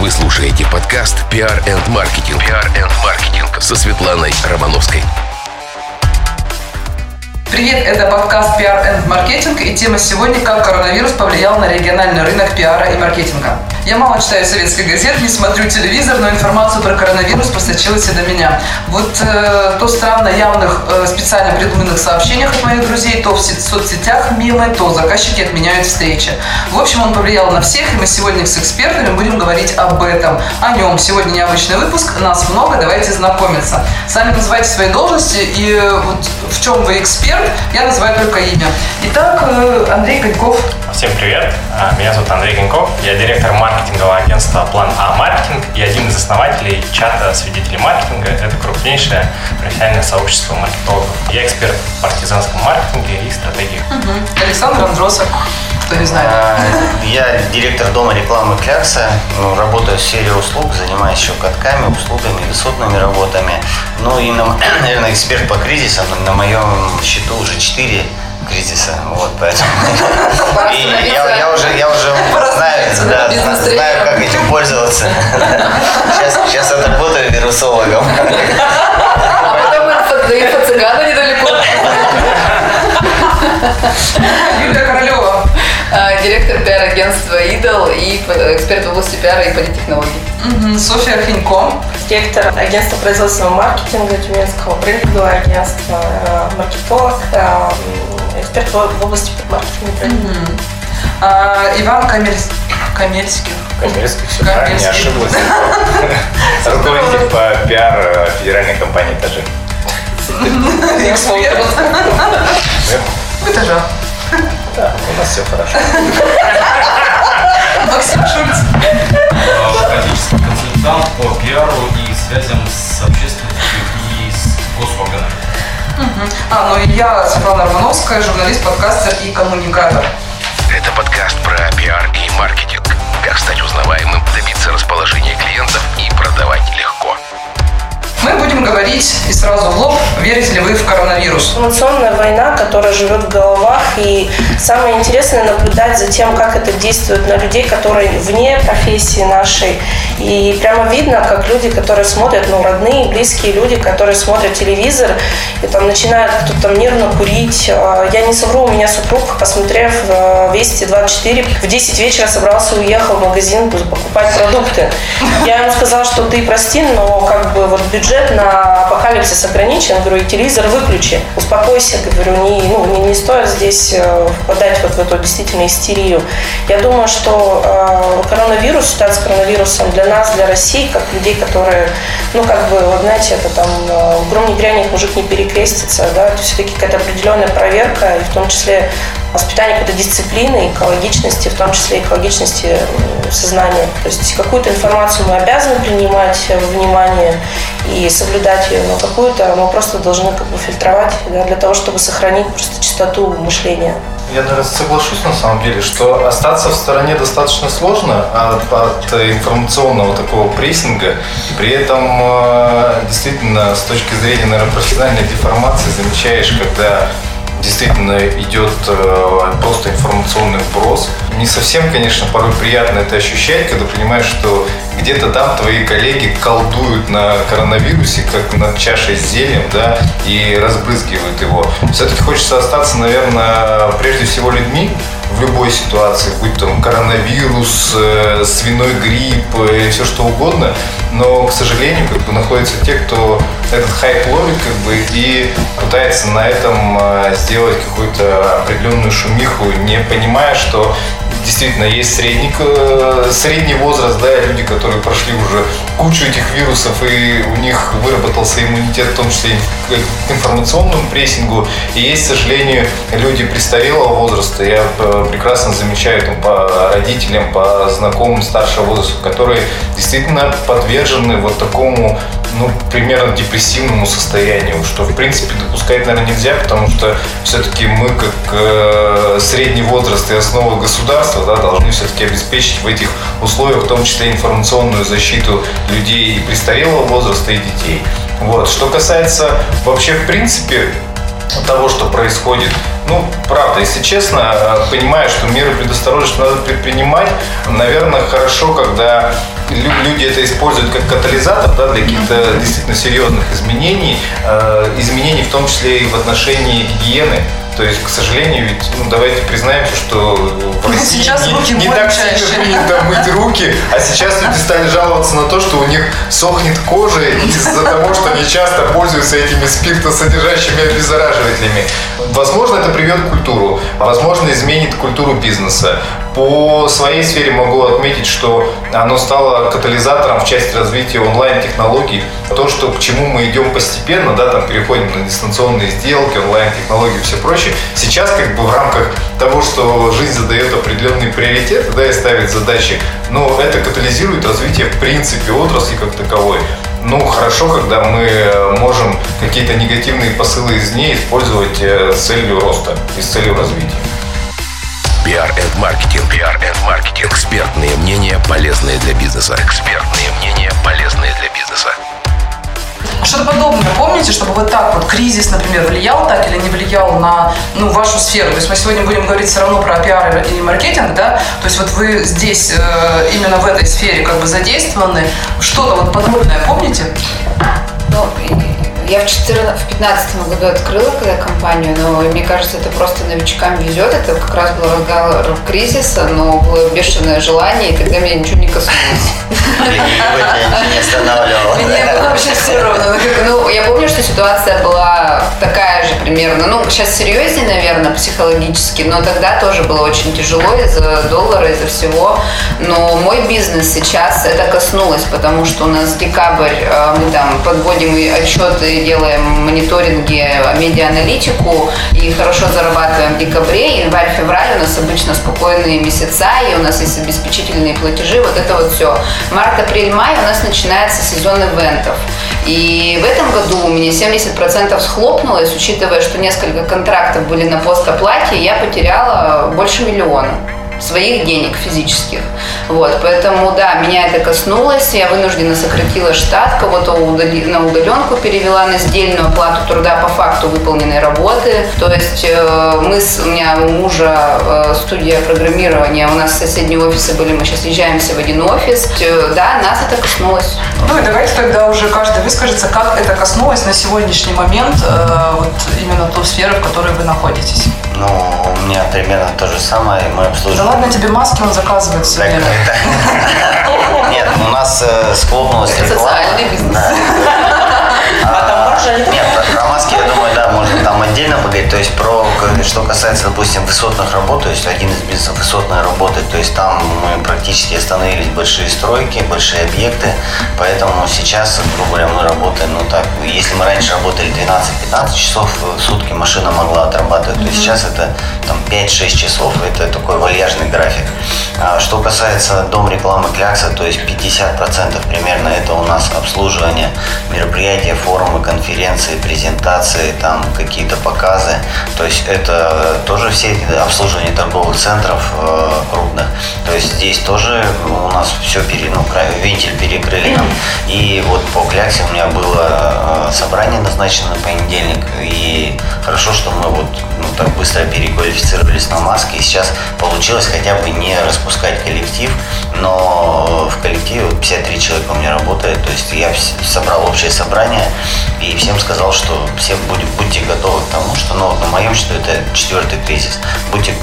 Вы слушаете подкаст «Пиар энд маркетинг». «Пиар энд маркетинг» со Светланой Романовской. Привет, это подкаст «Пиар энд маркетинг» и тема сегодня «Как коронавирус повлиял на региональный рынок пиара и маркетинга». Я мало читаю советских газет, не смотрю телевизор, но информацию про коронавирус просочилась и до меня. Вот э, то странно явных э, специально придуманных сообщениях от моих друзей, то в соцсетях мемы, то заказчики отменяют встречи. В общем, он повлиял на всех, и мы сегодня с экспертами будем говорить об этом, о нем. Сегодня необычный выпуск, нас много, давайте знакомиться. Сами называйте свои должности и э, вот в чем вы эксперт, я называю только имя. Итак, э, Андрей Коньков. Всем привет, а, меня зовут Андрей Коньков, я директор маркетингового агентства «План А Маркетинг» и один из основателей чата свидетелей маркетинга. Это крупнейшее профессиональное сообщество маркетологов. Я эксперт в партизанском маркетинге и стратегии. Угу. Александр Андросов кто не знает. А, я директор дома рекламы Клякса, ну, работаю в сфере услуг, занимаюсь еще катками, услугами, высотными работами. Ну и, наверное, эксперт по кризисам. На моем счету уже 4 кризиса. Вот, поэтому. И я, я уже, я уже знаю, да, знаю, как этим пользоваться. Сейчас, сейчас отработаю вирусологом. Потом и по цыгану недалеко. Директор пиар-агентства «Идол» и эксперт в области пиара и политтехнологий. Угу. Софья Хинько. Директор агентства производственного маркетинга Тюменского брендингового агентства, э, маркетолог, э, эксперт в области маркетинга. Угу. А, Иван Камельский. Камельский. Камельский, все правильно, не ошиблась. Руководитель по пиар э, федеральной компании «Этажи». Эксперт. В этажах. Да, у нас все хорошо. Максим Шульц. Практический консультант по пиару и связям с общественностью и с госорганами. А, ну и я, Светлана Романовская, журналист, подкастер и коммуникатор. Это подкаст про пиар и маркетинг. Как стать узнаваемым, добиться расположения клиентов и продавать легко. Мы будем говорить и сразу в лоб, верите ли вы в коронавирус. Информационная война, которая живет в головах, и самое интересное наблюдать за тем, как это действует на людей, которые вне профессии нашей. И прямо видно, как люди, которые смотрят, ну, родные, близкие люди, которые смотрят телевизор, и там начинают кто-то там нервно курить. А, я не совру, у меня супруг, посмотрев э, Вести 24, в 10 вечера собрался, уехал в магазин покупать продукты. Я ему сказала, что ты прости, но как бы вот бюджет бюджет на апокалипсис ограничен, говорю, телевизор выключи, успокойся, говорю, не, ну, не, не стоит здесь э, впадать вот в эту действительно истерию. Я думаю, что э, коронавирус, ситуация с коронавирусом для нас, для России, как людей, которые, ну, как бы, вот знаете, это там, э, гром не грянет, мужик не перекрестится, да, это все-таки какая-то определенная проверка, и в том числе воспитание какой-то дисциплины, экологичности, в том числе экологичности сознания. То есть какую-то информацию мы обязаны принимать в внимание и соблюдать ее, но какую-то мы просто должны как бы фильтровать да, для того, чтобы сохранить просто чистоту мышления. Я, наверное, соглашусь на самом деле, что остаться в стороне достаточно сложно от, от информационного такого прессинга. При этом э, действительно с точки зрения, наверное, профессиональной деформации замечаешь, когда действительно идет э, просто информационный вброс. Не совсем, конечно, порой приятно это ощущать, когда понимаешь, что где-то там твои коллеги колдуют на коронавирусе, как над чашей с зельем, да, и разбрызгивают его. Все-таки хочется остаться, наверное, прежде всего людьми, в любой ситуации, будь там коронавирус, э, свиной грипп э, и все что угодно, но, к сожалению, как бы находятся те, кто этот хайп ловит как бы и пытается на этом э, сделать какую-то определенную шумиху, не понимая, что действительно есть средний, э, средний возраст, да, люди, которые прошли уже кучу этих вирусов, и у них выработался иммунитет, в том числе к информационному прессингу. И есть, к сожалению, люди престарелого возраста, я э, прекрасно замечаю там, по родителям, по знакомым старшего возраста, которые действительно подвержены вот такому ну, примерно депрессивному состоянию, что, в принципе, допускать, наверное, нельзя, потому что все-таки мы, как э, средний возраст и основа государства, да, должны все-таки обеспечить в этих условиях, в том числе информационную защиту людей и престарелого возраста, и детей. Вот. Что касается вообще, в принципе, того, что происходит Ну, правда, если честно, понимаю, что меры предосторожности надо предпринимать. Наверное, хорошо, когда люди это используют как катализатор да, для каких-то действительно серьезных изменений, э, изменений в том числе и в отношении гигиены. То есть, к сожалению, ведь, ну, давайте признаемся, что в России сейчас не, руки не так сильно принято мыть руки, а сейчас люди стали жаловаться на то, что у них сохнет кожа из-за того, что они часто пользуются этими спиртосодержащими обеззараживателями. Возможно, это приведет к культуру, возможно, изменит культуру бизнеса. По своей сфере могу отметить, что оно стало катализатором в части развития онлайн-технологий. То, что к чему мы идем постепенно, да, там переходим на дистанционные сделки, онлайн-технологии и все прочее. Сейчас как бы в рамках того, что жизнь задает определенные приоритеты, да, и ставит задачи, но это катализирует развитие в принципе отрасли как таковой. Ну, хорошо, когда мы можем какие-то негативные посылы из ней использовать э, с целью роста и с целью развития. PR and маркетинг. PR and маркетинг. Экспертные мнения, полезные для бизнеса. Экспертные мнения, полезные для бизнеса. Что-то подобное помните, чтобы вот так вот кризис, например, влиял так или не влиял на ну, вашу сферу? То есть мы сегодня будем говорить все равно про пиар и маркетинг, да? То есть вот вы здесь э, именно в этой сфере как бы задействованы. Что-то вот подобное помните? Ну, я в 2015 году открыла когда компанию, но мне кажется, это просто новичкам везет. Это как раз был разгар кризиса, но было бешеное желание, и тогда меня ничего не коснулось. не останавливало. Мне было вообще все равно. Ну, я помню, что ситуация была такая же примерно. Ну, сейчас серьезнее, наверное, психологически, но тогда тоже было очень тяжело из-за доллара, из-за всего. Но мой бизнес сейчас это коснулось, потому что у нас декабрь, э, мы там подводим отчеты делаем мониторинги, медиа-аналитику и хорошо зарабатываем в декабре. Январь-февраль у нас обычно спокойные месяца, и у нас есть обеспечительные платежи, вот это вот все. Март, апрель, май у нас начинается сезон ивентов. И в этом году у меня 70% схлопнулось, учитывая, что несколько контрактов были на постоплате, я потеряла больше миллиона своих денег физических. Вот, поэтому, да, меня это коснулось, я вынуждена сократила штат, кого-то удали, на удаленку перевела на сдельную оплату труда по факту выполненной работы. То есть э, мы с, у меня у мужа э, студия программирования, у нас соседние офисы были, мы сейчас езжаемся в один офис. Э, да, нас это коснулось. Ну и давайте тогда уже каждый выскажется, как это коснулось на сегодняшний момент э, вот именно ту сферу, в которой вы находитесь. Ну, у меня примерно то же самое. Мы обслуживаем ладно тебе маски, он заказывает все время. Нет, у нас э, схлопнулась Социальный бизнес. А там маржа Нет, про маски, я думаю, да, можно там отдельно поговорить. То есть про, что касается, допустим, высотных работ, то есть один из бизнесов высотная работы, то есть там мы практически остановились большие стройки, большие объекты, поэтому сейчас, грубо говоря, мы работаем, ну так, если мы раньше работали 12-15 часов в сутки машина могла отрабатывать, то сейчас это там 5-6 часов, это такой вальяжный график. А что касается дом рекламы Клякса, то есть 50% примерно это у нас обслуживание мероприятия, форумы, конференции, презентации, там какие-то показы. То есть это тоже все обслуживание торговых центров э, крупных. То есть здесь тоже у нас все пере, ну, вентиль перекрыли. Там. И вот по Кляксе у меня было э, собрание назначено на понедельник. И хорошо, что мы вот ну, так быстро переквалифицировались на маски. И сейчас получилось хотя бы не распускать коллектив, но в коллективе 53 человека у меня работает. То есть я собрал общее собрание и всем сказал, что все будь, будьте готовы к тому, что, ну, на моем счету это четвертый кризис. Будьте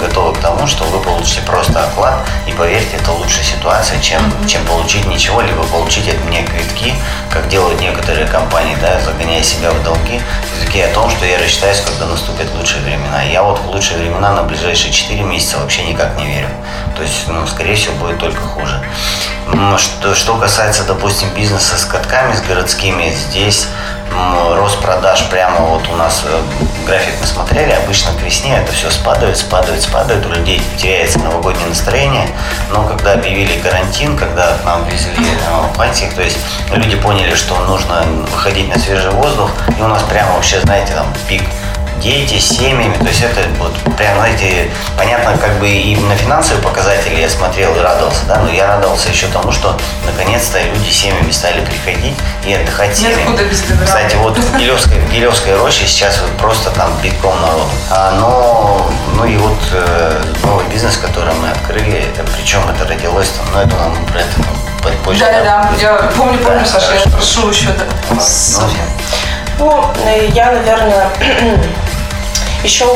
готовы к тому, что вы получите просто оклад, и поверьте, это лучшая ситуация, чем, чем получить ничего, либо получить от меня квитки, как делают некоторые компании, да, загоняя себя в долги, квитки о том, что я рассчитаюсь, когда наступят лучшие времена. Я вот в лучшие времена на ближайшие 4 месяца вообще никак не верю. То есть, ну, скорее всего, будет только хуже. Что, что касается, допустим, бизнеса с катками, с городскими, здесь рост продаж прямо вот у нас э, график мы смотрели, обычно к весне это все спадает, спадает, спадает, у людей теряется новогоднее настроение, но когда объявили карантин, когда нам везли пантик, то есть люди поняли, что нужно выходить на свежий воздух, и у нас прямо вообще, знаете, там пик дети с семьями, то есть это вот прям, знаете, понятно, как бы и на финансовые показатели я смотрел и радовался, да, но я радовался еще тому, что наконец-то люди семьями стали приходить и отдыхать Нет семьями. куда без добра. Кстати, вот в Гилевской, в Гилевской роще сейчас вот просто там битком народ. А, но, ну и вот э, новый бизнес, который мы открыли, это, причем это родилось там, ну это нам про это там, позже. Да, да, да. Я помню, помню, Да, Саша, я хорошо. прошу еще да, Ну. Ну, э, я, наверное, еще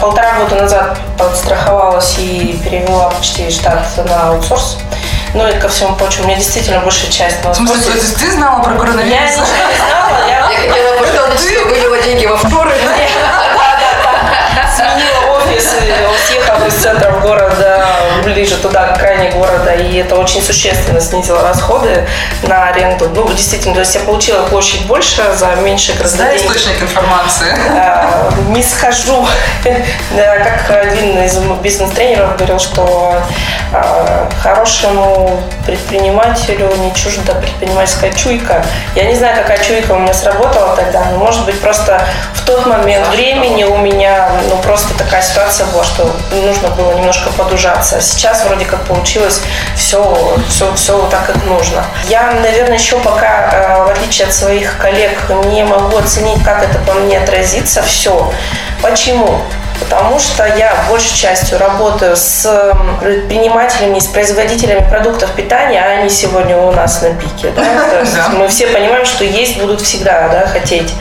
полтора года назад подстраховалась и перевела почти штат на аутсорс. Ну и ко всему прочему, у меня действительно большая часть на В смысле, то есть ты знала про Я коронавирус? ничего не знала, я Я хотела что вывела деньги во второй. сменила офис и съехала из центра города, ближе туда, к крайне города, и это очень существенно снизило расходы на аренду. Ну, действительно, то есть я получила площадь больше за меньше гораздо денег. источник информации. Э, не схожу. Как один из бизнес-тренеров говорил, что э, хорошему предпринимателю не чужда предпринимательская чуйка. Я не знаю, какая чуйка у меня сработала тогда, но может быть просто в тот момент времени у меня ну просто такая ситуация была, что нужно было немножко подужаться. Сейчас вроде как получилось все, все, все так, как нужно. Я, наверное, еще пока, э, в отличие от своих коллег, не могу оценить, как это по мне отразится все. Почему? Потому что я большей частью работаю с предпринимателями, с производителями продуктов питания, а они сегодня у нас на пике. Да? То есть Да. мы все понимаем, что есть будут всегда да, хотеть.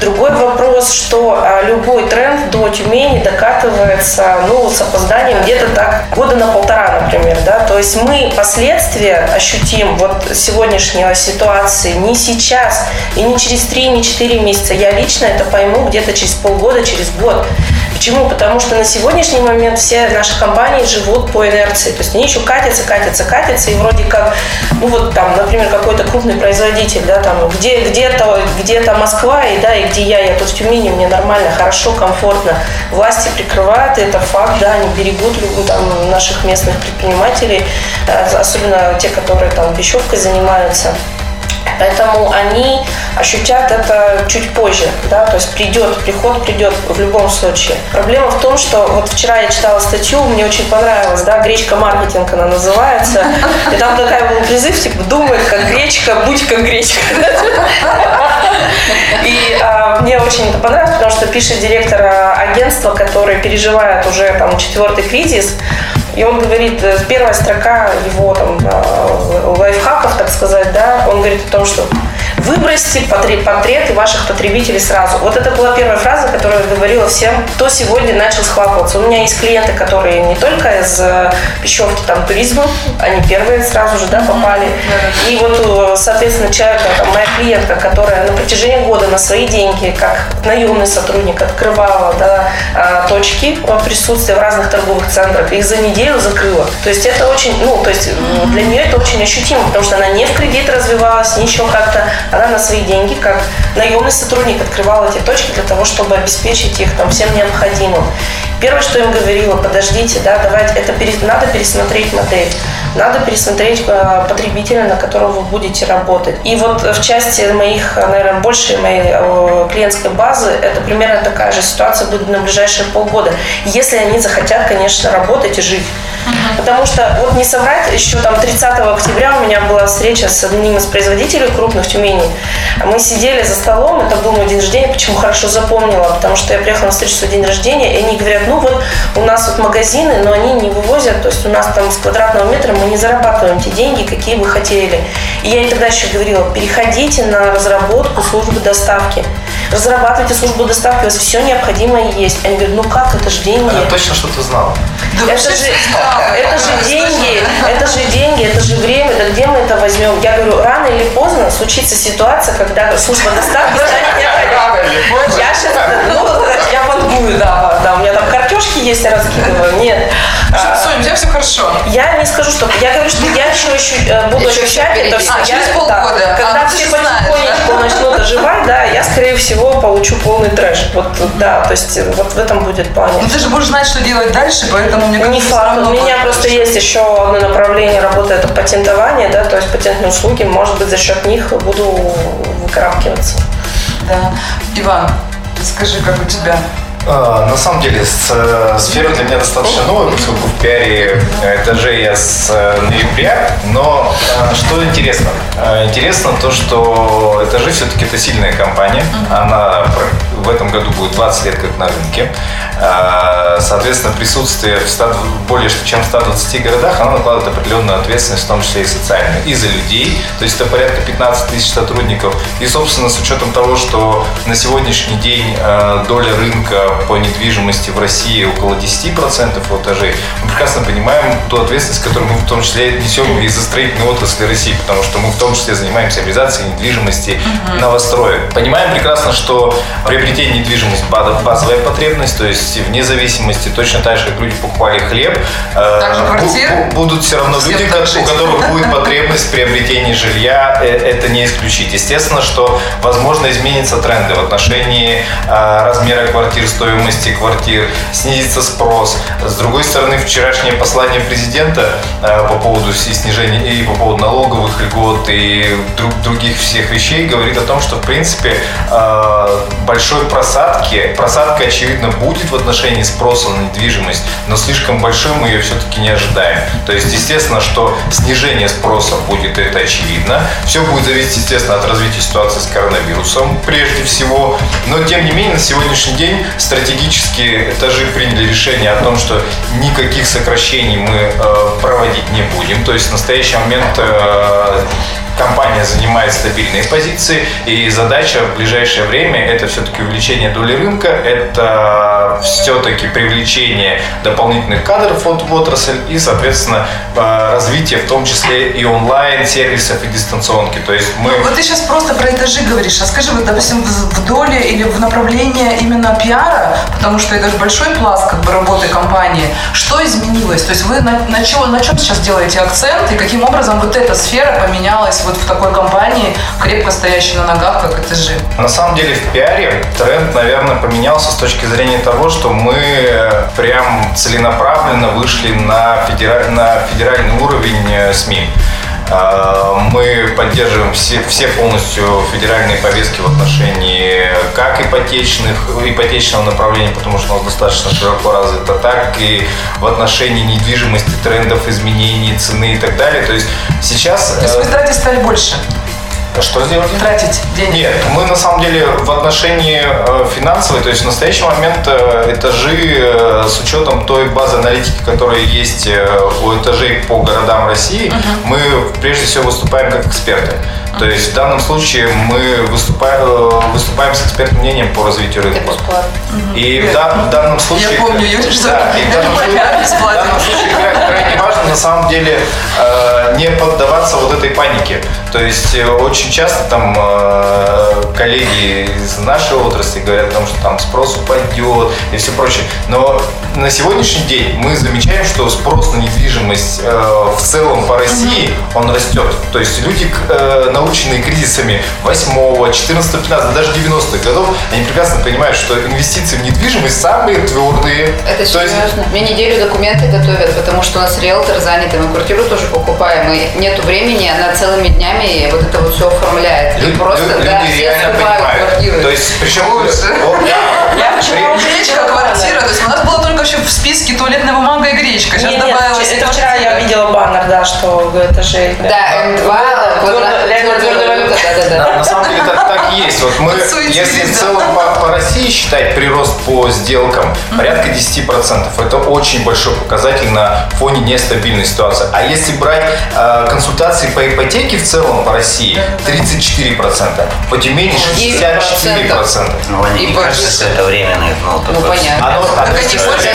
Другой вопрос, что а, любой тренд до Тюмени докатывается ну, с опозданием где-то так года на полтора, например. Да? То есть мы последствия ощутим вот сегодняшней ситуации не сейчас и не через три, не четыре месяца. Я лично это пойму где-то через полгода, через год. Почему? Потому что на сегодняшний момент все наши компании живут по инерции. То есть они еще катятся, катятся, катятся, и вроде как, ну вот там, например, какой-то крупный производитель, да, там, где, где-то, где-то Москва, и да, и где я, я тут в Тюмени, мне нормально, хорошо, комфортно. Власти прикрывают, это факт, да, они берегут там, наших местных предпринимателей, э, особенно те, которые там пищевкой занимаются. Поэтому они ощутят это чуть позже, да, то есть придет, приход придет в любом случае. Проблема в том, что вот вчера я читала статью, мне очень понравилось, да, гречка маркетинг она называется, и там такая был призыв, типа, думай как гречка, будь как гречка. И а, мне очень это понравилось, потому что пишет директор а, агентства, который переживает уже там четвертый кризис, и он говорит, э, первая строка его там э, лайфхаков, так сказать, да, он говорит о том, что выбросьте портреты ваших потребителей сразу. Вот это была первая фраза, которую я говорила всем, кто сегодня начал схватываться. У меня есть клиенты, которые не только из э, пищевки там туризма, они первые сразу же, да, попали. И вот, э, соответственно, человек, там, моя клиентка, которая на протяжении года на свои деньги, как наемный сотрудник, открывала да, а, точки э, присутствия в разных торговых центрах, их за неделю закрыла. То есть это очень, ну, то есть для нее это очень ощутимо, потому что она не в кредит развивалась, ни еще как-то, она на свои деньги, как наемный сотрудник, открывала эти точки для того, чтобы обеспечить их там всем необходимым. Первое, что им говорила, подождите, да, давайте, это пере- надо пересмотреть модель, надо пересмотреть э, потребителя, на которого вы будете работать. И вот в части моих, наверное, большей моей э, клиентской базы, это примерно такая же ситуация будет на ближайшие полгода, если они захотят, конечно, работать и жить. Потому что, вот не соврать, еще там 30 октября у меня была встреча с одним из производителей крупных в Тюмени. Мы сидели за столом, это был мой день рождения, почему хорошо запомнила, потому что я приехала на встречу в свой день рождения, и они говорят, ну вот у нас вот магазины, но они не вывозят, то есть у нас там с квадратного метра мы не зарабатываем те деньги, какие бы хотели. И я им тогда еще говорила, переходите на разработку службы доставки. Разрабатывайте службу доставки, у вас все необходимое есть. Они говорят, ну как, это же деньги. Она точно что-то знала. Да Это же, это же деньги, это же деньги, это же время, да где мы это возьмем? Я говорю, рано или поздно случится ситуация, когда служба доставки станет. Я сейчас, ну, я вангую, да, да, у меня там картошки есть, я раскидываю, нет. А, Соня, у тебя все хорошо. Я не скажу, что я говорю, что я еще ощу- э, буду Еще ощущать это все. А, через да, полгода. А, Когда ну ты все потихонечку да? начнут оживать, да, я, скорее всего, получу полный трэш. Вот, да, то есть э, вот в этом будет плане. Но ты же будешь знать, что делать дальше, поэтому мне Не факт. У меня просто есть еще одно направление работы, это патентование, да, то есть патентные услуги. Может быть, за счет них буду выкарабкиваться. Да. Иван, скажи, как у тебя? А, На самом деле, э, сфера для меня достаточно новая, поскольку в пиаре этажей я с э, ноября. Но э, что интересно? Э, Интересно то, что этажи все-таки это сильная компания. Она в этом году будет 20 лет как на рынке. Э, Соответственно, присутствие в 100 более чем в 120 городах, оно накладывает определенную ответственность, в том числе и социальную, и за людей. То есть это порядка 15 тысяч сотрудников. И, собственно, с учетом того, что на сегодняшний день э, доля рынка по недвижимости в России около 10% у этажей, мы прекрасно понимаем ту ответственность, которую мы в том числе несем и за строительную отрасль России, потому что мы в том числе занимаемся реализацией недвижимости новостроек. Понимаем прекрасно, что приобретение недвижимости – базовая потребность, то есть вне зависимости, точно так же, как люди покупали хлеб, э, бу- будут все равно Всем люди, у которых будет потребность в приобретении жилья, э, это не исключить. Естественно, что, возможно, изменятся тренды в отношении э, размера квартир, стоимости квартир, снизится спрос. С другой стороны, вчерашнее послание президента по поводу снижения и по поводу налоговых льгот и друг- других всех вещей говорит о том, что, в принципе, э, большой просадки, просадка, очевидно, будет в отношении спроса на недвижимость, но слишком большой мы ее все-таки не ожидаем. То есть, естественно, что снижение спроса будет, это очевидно. Все будет зависеть, естественно, от развития ситуации с коронавирусом прежде всего. Но, тем не менее, на сегодняшний день стратегически этажи приняли решение о том, что никаких сокращений мы э, проводить не будем. То есть, в настоящий момент э, компания занимает стабильные позиции, и задача в ближайшее время это все-таки увеличение доли рынка, это все-таки привлечение дополнительных кадров вот в отрасль и, соответственно, э, развитие в том числе и онлайн-сервисов и дистанционки. То есть мы... Вот ты сейчас просто про этажи говоришь. А скажи, вот, допустим, в доле или в направлении именно пиара, потому что это же большой пласт как бы работы компании, что изменилось? То есть вы на, на, чё- на чем сейчас делаете акцент и каким образом вот эта сфера поменялась вот в такой компании, крепко стоящей на ногах, как этажи? На самом деле в пиаре тренд, наверное, поменялся с точки зрения того, что мы э, прям целенаправленно вышли на, федера- на федеральный уровень э, СМИ. Э, Мы поддерживаем все, все полностью федеральные повестки в отношении как ипотечных, ипотечного направления, потому что у нас достаточно широко развито, так и в отношении недвижимости, трендов, изменений, цены и так далее. То есть сейчас... То есть э, вы тратить стали больше, Что сделать? тратить денег? Нет, мы на самом деле в отношении э, финансовой, то есть в настоящий момент э, этажи э, с учетом той базы аналитики, которая есть у этажей по городам России, мы прежде всего выступаем как эксперты. То есть в данном случае мы выступаем, выступаем с экспертным мнением по развитию Это рынка. бесплатно. И в, да- в данном случае... Я помню, Юрий, что Да, и в это данном случае- в данном случае край- крайне важно на самом деле э, не поддаваться вот этой панике. То есть э, очень часто там э, коллеги из нашей отрасли говорят о том, что там спрос упадет и все прочее. Но на сегодняшний день мы замечаем, что спрос на недвижимость в целом по России, он растет. То есть люди, к- наученные кризисами 8, 14, 15, даже 90-х годов, они прекрасно понимают, что инвестиции в недвижимость самые твердые. Это То есть серьезно. Мне неделю документы готовят, потому что у нас риэлтор занятый, мы квартиру тоже покупаем, и нету времени, она целыми днями вот это вот все оформляет. И Люди, просто, люди да, все реально скупают понимают. квартиры. То есть, причем... Я вчера При- гречка, квартира. То есть у нас только еще в списке туалетная бумага и гречка. Сейчас Нет, нет, добавилась это вчера я видела баннер, да, что этажей. Да, М2, квадрат, Реально твердая валюта, да-да-да. На, на самом деле так, так и есть. Вот мы, если в целом по, по России считать прирост по сделкам, порядка 10%. Это очень большой показатель на фоне нестабильной ситуации. А если брать э, консультации по ипотеке в целом по России, 34%. По Тюмени 64%. Ну, не кажется, что это временный ну, Ну, понятно. Оно, оно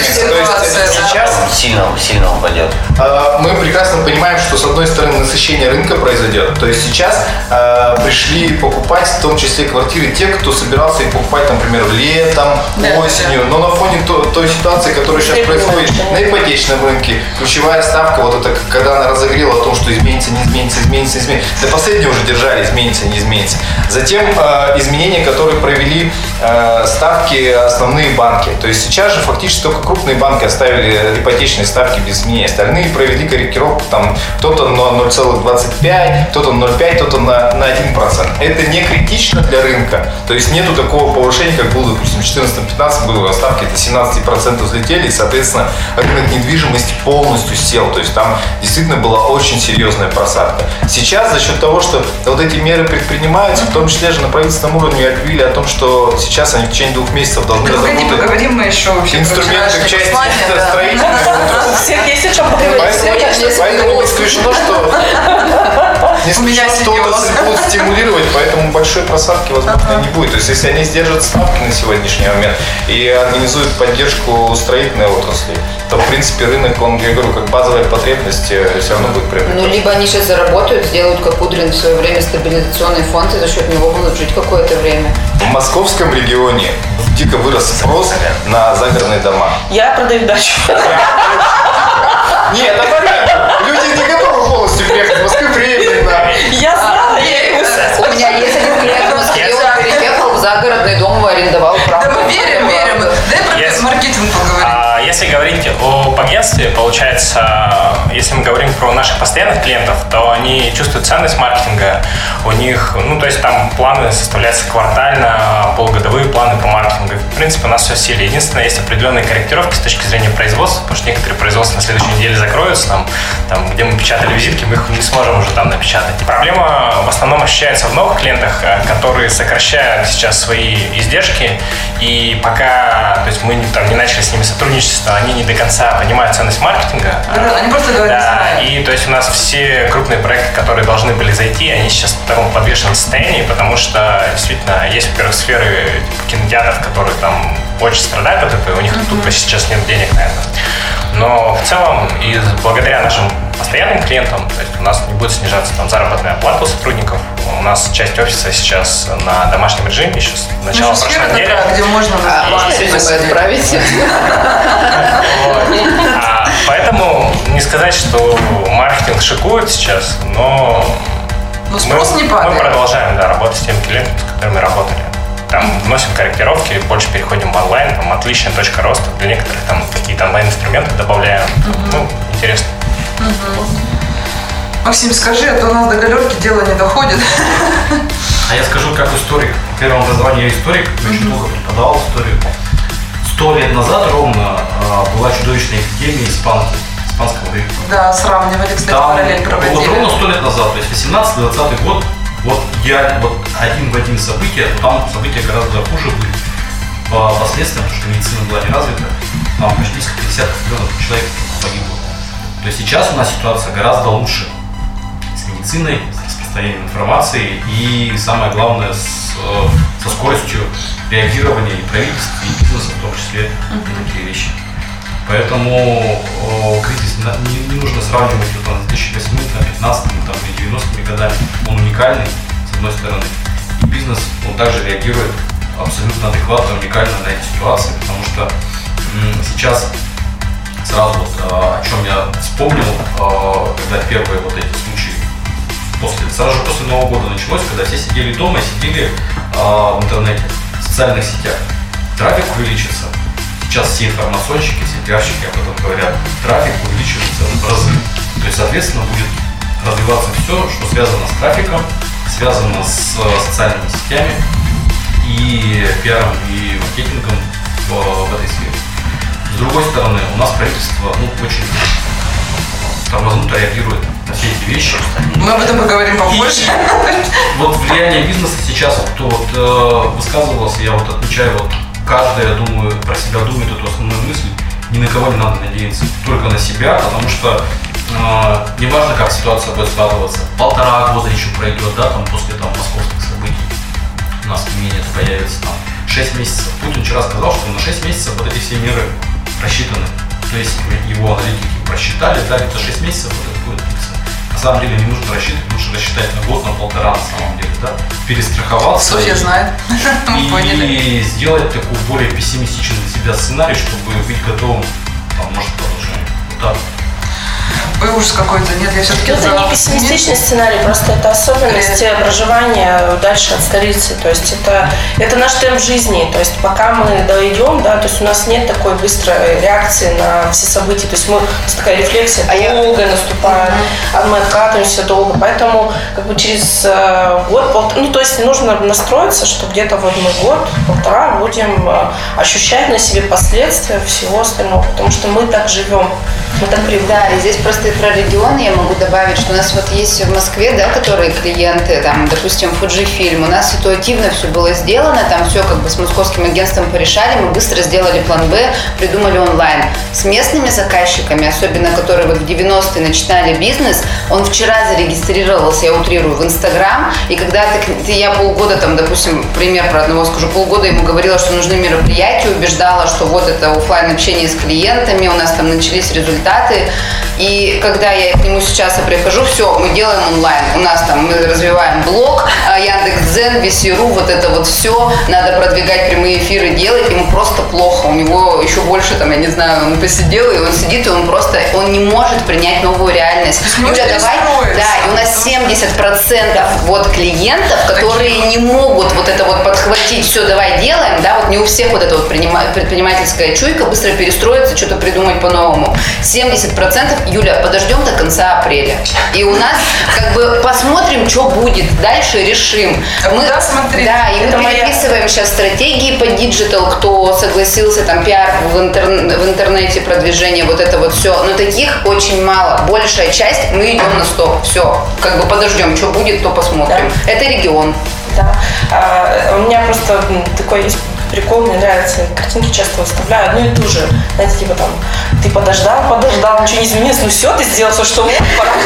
больше то есть ситуация, да. сейчас сильно, сильно упадет. Э, мы прекрасно понимаем, что с одной стороны насыщение рынка произойдет. То есть сейчас э, пришли покупать в том числе квартиры те, кто собирался их покупать, например, летом, Да, осенью. Но на фоне то- той ситуации, которая сейчас происходит на ипотечном рынке, ключевая ставка, вот это, когда она разогрела о том, что изменится, не изменится, изменится, изменится. До последнего уже держали, изменится, не изменится. Затем э, изменения, которые провели ставки основные банки. То есть сейчас же фактически только крупные банки оставили ипотечные ставки без изменений. Остальные провели корректировку, там кто-то на 0,25, кто-то на 0,5, кто-то на, на 1%. Это не критично для рынка. То есть нету такого повышения, как было, допустим, в 2014-2015 году, ставки до 17% взлетели, и, соответственно, рынок недвижимости полностью сел. То есть там действительно была очень серьезная просадка. Сейчас за счет того, что вот эти меры предпринимаются, в том числе же на правительственном уровне объявили о том, что сейчас они в течение двух месяцев должны Да погоди, разработать поговорим мы еще вообще инструменты послание, да. строительства. У всех есть о чем поговорить. Поэтому, исключено, что не исключено, что отрасль будут стимулировать, поэтому большой просадки, возможно, не будет. То есть, если они сдержат ставки на сегодняшний момент и организуют поддержку строительной отрасли, то, в принципе, рынок, он, я говорю, как базовая потребность э, все равно будет Ну, приобретаться. либо они сейчас заработают, сделают, как Кудрин в свое время, стабилизационный фонд, и за счет него будут жить какое-то время. В московском регионе дико вырос спрос на загородные дома. Я продаю дачу. Нет, это понятно. Люди не готовы полностью приехать в Москву, на Я знала, я ему У меня есть один клиент в Москве, он переехал в загородный дом и арендовал право. Да мы верим, верим. Дай про маркетинг поговорим. Если говорить об агентстве, получается, если мы говорим про наших постоянных клиентов, то они чувствуют ценность маркетинга. У них, ну, то есть там планы составляются квартально, полугодовые планы по маркетингу. В принципе, у нас все в. Единственное, есть определенные корректировки с точки зрения производства, потому что некоторые производства на следующей неделе закроются, там, там, где мы печатали визитки, мы их не сможем уже там напечатать. Проблема в основном ощущается в новых клиентах, э, которые сокращают сейчас свои издержки, и пока, то есть мы там не начали с ними сотрудничество, они не до конца понимают ценность маркетинга. Да, они просто говорят, Да, и то есть у нас все крупные проекты, которые должны были зайти, они сейчас в таком подвешенном состоянии, потому что действительно есть, во-первых, сферы типа кинотеатров, которые там очень страдают от этого, и у них тупо сейчас нет денег на это. Но в целом, и благодаря нашим постоянным клиентам, то есть у нас не будет снижаться там заработная плата у сотрудников. У нас часть офиса сейчас на домашнем режиме еще с Ну, начала еще прошлой недели. такая, где можно А отправить? Поэтому не сказать, что маркетинг шикует сейчас, но Но спрос мы, не падает. Мы продолжаем да, работать с теми клиентами, с которыми работали. Там вносим корректировки, больше переходим в онлайн, там отличная точка роста. Для некоторых там какие-то онлайн-инструменты добавляем. Ну, интересно. Максим, скажи, а то у нас до галерки дело не доходит. А я скажу как историк. Первому образованию я историк, очень долго преподавал историю. Сто лет назад ровно была чудовищная эпидемия испанки, испанского гриппа. Да, сравнивали, кстати, Там параллель вот проводили. ровно сто лет назад, то есть 18-20 год, вот идеально, вот один в один события, там события гораздо хуже были по последствиям, потому что медицина была не развита, там почти несколько десятков миллионов человек погибло. То есть сейчас у нас ситуация гораздо лучше с медициной, с распространением информации и самое главное с, э, со скоростью реагирования и правительства, и бизнеса в том числе на такие вещи. Поэтому э, кризис не, на- не- нужно сравнивать вот, с 2008, там, 15 там, или 90 годами. Он уникальный, с одной стороны. И бизнес, он также реагирует абсолютно адекватно, уникально на эти ситуации, потому что м, сейчас сразу вот, э, о чем я вспомнил, э, когда первые вот эти случаи после, сразу же после Нового года началось, когда все сидели дома и сидели э, в интернете, в социальных сетях. Трафик увеличится. Сейчас все информационщики, все пиарщики об этом говорят. Трафик увеличивается в разы. То есть, соответственно, будет развиваться все, что связано с трафиком, связано с э, социальными сетями и пиаром и маркетингом в, в этой сфере. С другой стороны, у нас правительство ну, очень тормознуто реагирует на все эти вещи. Мы об этом поговорим попозже. Вот влияние бизнеса сейчас, кто вот э, высказывался, я вот отмечаю, вот каждый, я думаю, про себя думает эту основную мысль, ни на кого не надо надеяться, только на себя, потому что э, неважно, как ситуация будет складываться, полтора года еще пройдет, да, там после там московских событий у нас мнение это появится там 6 месяцев. Путин вчера сказал, что на 6 месяцев вот эти все меры рассчитаны. То есть его аналитики просчитали, да, это 6 месяцев вот это будет длиться. На самом деле не нужно рассчитывать, лучше рассчитать на год, на полтора на самом деле, да, перестраховаться. Софья и- знает. Мы поняли. и сделать такой более пессимистичный для себя сценарий, чтобы быть готовым, там, может, к продолжению. Вот так. Ой, ужас какой-то. Нет, я все-таки Это не пессимистичный сценарий, просто это особенности проживания дальше от столицы. То есть это, это наш темп жизни. То есть пока мы дойдем, да, то есть у нас нет такой быстрой реакции на все события. То есть мы, такая рефлексия А я- долго наступает, а мы откатываемся долго. Поэтому как бы через э, год, пол- ну то есть нужно настроиться, что где-то вот мы год, полтора будем э, ощущать на себе последствия всего остального, потому что мы так живем, мы так привыкли. Да, и здесь просто и про регионы я могу добавить, что у нас вот есть в Москве, да, которые клиенты, там, допустим, Fujifilm, у нас ситуативно все было сделано, там все как бы с московским агентством порешали, мы быстро сделали план Б, придумали онлайн. С местными заказчиками, особенно которые вот в 90-е начинали бизнес, он вчера зарегистрировался, я утрирую, в Инстаграм, и когда ты, ты- я полгода там, допустим, пример про одного скажу, полгода ему говорила, что нужны мероприятия, убеждала, что вот это офлайн общение с клиентами, у нас там начались результаты, и когда я к нему сейчас и прихожу, все, мы делаем онлайн. У нас там мы развиваем блог, а, Яндекс.Дзен, Весеру, вот это вот все. Надо продвигать прямые эфиры, делать. Ему просто плохо. У него еще больше, там, я не знаю, он посидел, и он сидит, и он просто, он не может принять новую реальность. Юля, давай, да, и у нас 70% вот клиентов, которые не могут вот это вот подхватить, все, давай делаем, да, вот не у всех вот эта вот принима- предпринимательская чуйка быстро перестроиться, что-то придумать по-новому. 70% Юля, подождем до конца апреля. И у нас как бы посмотрим, что будет. Дальше решим. А куда смотреть? Да, и Это мы моя- переписываем сейчас стратегии по digital, кто согласился, там, пиар в, интер- в интернете, продвижение, вот это вот все. Но таких очень мало. Большая часть, мы идем на стоп. Все, как бы подождем, что будет, то посмотрим. Это регион. Да. А, у меня просто такой есть прикол, мне нравится, картинки часто выставляю одну и ту же. Знаете, типа там, ты подождал, подождал, ничего не изменилось, ну все, ты сделал все, что мог, пора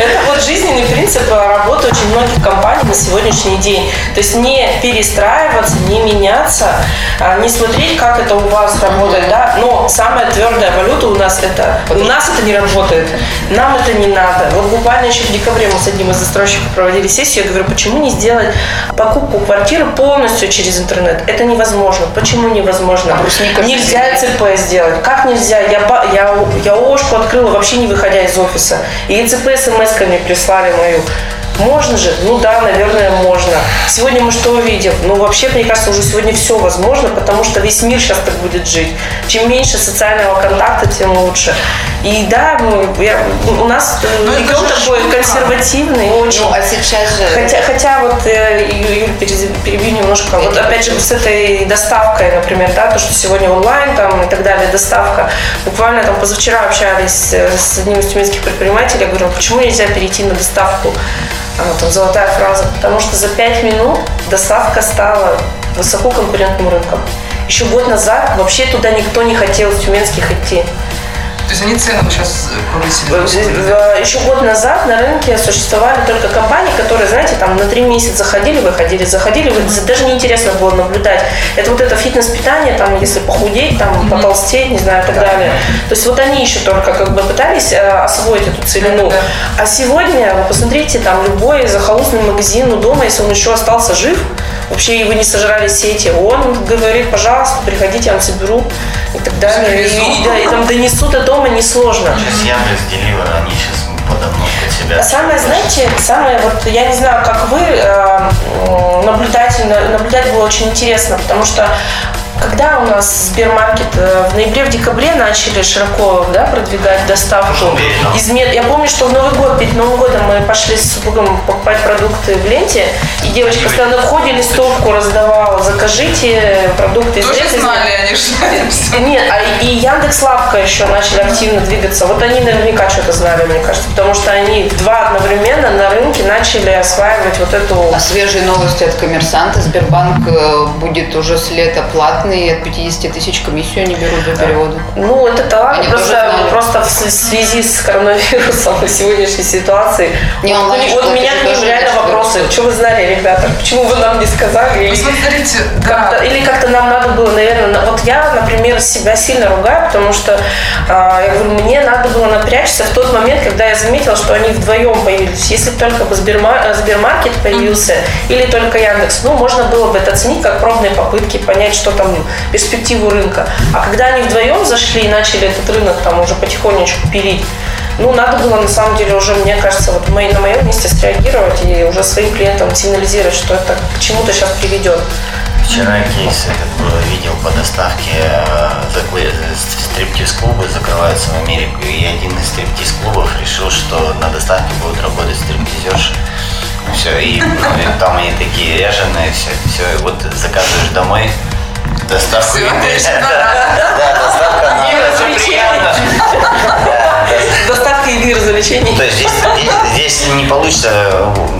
Это вот жизненный принцип работы очень многих компаний на сегодняшний день. То есть не перестраиваться, не меняться, а, не смотреть, как это у вас работает, да, но самая твердая валюта у нас это, у нас это не работает, нам это не надо. Вот буквально еще в декабре мы с одним из застройщиков проводили сессию, я говорю, почему не сделать покупку квартиры полностью через интернет? Это невозможно. Почему невозможно? Же Нельзя ЦП сделать. Как нельзя? Я, я, я ООшку открыла вообще не выходя из офиса. И ЦП смс-ками прислали мою. Можно же? Ну да, наверное, можно. Сегодня мы что увидим? Ну, вообще, мне кажется, уже сегодня все возможно, потому что весь мир сейчас так будет жить. Чем меньше социального контакта, тем лучше. И да, ну, я- у нас э, Ну, регион такой штука. консервативный очень. Ну, а сейчас же... Хотя, хотя вот, э, Юль, перебью немножко, вот опять же с этой доставкой, например, да, то, что сегодня онлайн там и так далее, доставка. Буквально там позавчера общались э, с одним из тюменских предпринимателей, я говорю, «А почему нельзя перейти на доставку? Там золотая фраза, потому что за пять минут доставка стала высококонкурентным рынком. Еще год назад вообще туда никто не хотел с тюменских идти. То есть они цену сейчас повысили. Еще год назад на рынке существовали только компании, которые, знаете, там на три месяца заходили, выходили, заходили, выходили. Даже неинтересно было наблюдать. Это вот это фитнес-питание, там, если похудеть, там, потолстеть, не знаю, и так далее. То есть вот они еще только как бы пытались э, освоить эту целину. Да. А сегодня, вы посмотрите, там любой захолустный магазин у дома, если он еще остался жив, вообще его не сожрали сети, он говорит, пожалуйста, приходите, я вам соберу и так далее. И, и да, и там донесут до дома несложно. Сейчас Яндекс Деливер, они сейчас подавно под себя. А Самое, знаете, самое, вот я не знаю, как вы, э, наблюдательно, наблюдать было очень интересно, потому что когда у нас Сбермаркет э, в ноябре, в декабре начали широко да, продвигать доставку из мед- Я помню, что в Новый год, перед Новым годом мы пошли с супругом покупать продукты в ленте, и девочка постоянно на входе листовку раздавала, закажите продукты из Тоже ленты. знали они, что. Нет, а и Яндекс Лавка еще начали активно двигаться. Вот они наверняка что-то знали, мне кажется, потому что они два одновременно на рынке начали осваивать вот эту... А свежие новости от коммерсанта. Сбербанк э, будет уже с лета платный, от 50 тысяч комиссию они берут за переводы. Ну, это талант, Они просто, просто в связи с коронавирусом и сегодняшней ситуацией. Не, вот, онлайн вот у меня к ним реально вопросы. Что вы знали, ребята? Почему вы нам не сказали? Или смотрите, как-то- да. или как-то нам надо было, наверное, на- вот я, например, себя сильно ругаю, потому что а, я говорю, мне надо было напрячься в тот момент, когда я заметила, что они вдвоем появились. Если бы только бы Сберма- Сбермаркет появился или только Яндекс, ну, можно было бы это оценить как пробные попытки, понять, что там перспективу рынка. А когда они вдвоем зашли и начали этот рынок там уже потихонечку пилить, ну, надо было, на самом деле, уже, мне кажется, вот мы на моем месте среагировать и уже своим клиентам сигнализировать, что это к чему-то сейчас приведет. Вчера кейс видел по доставке э, стриптиз-клубы закрываются в Америку, и один из стриптиз-клубов решил, что на доставке будут работать стриптизерши. Все, и, ну, и там они такие ряженые, все, все, вот заказываешь домой, доставку. Все, да, да, доставка на Все приятно. Доставка еды и развлечений. То есть здесь, здесь, здесь не получится,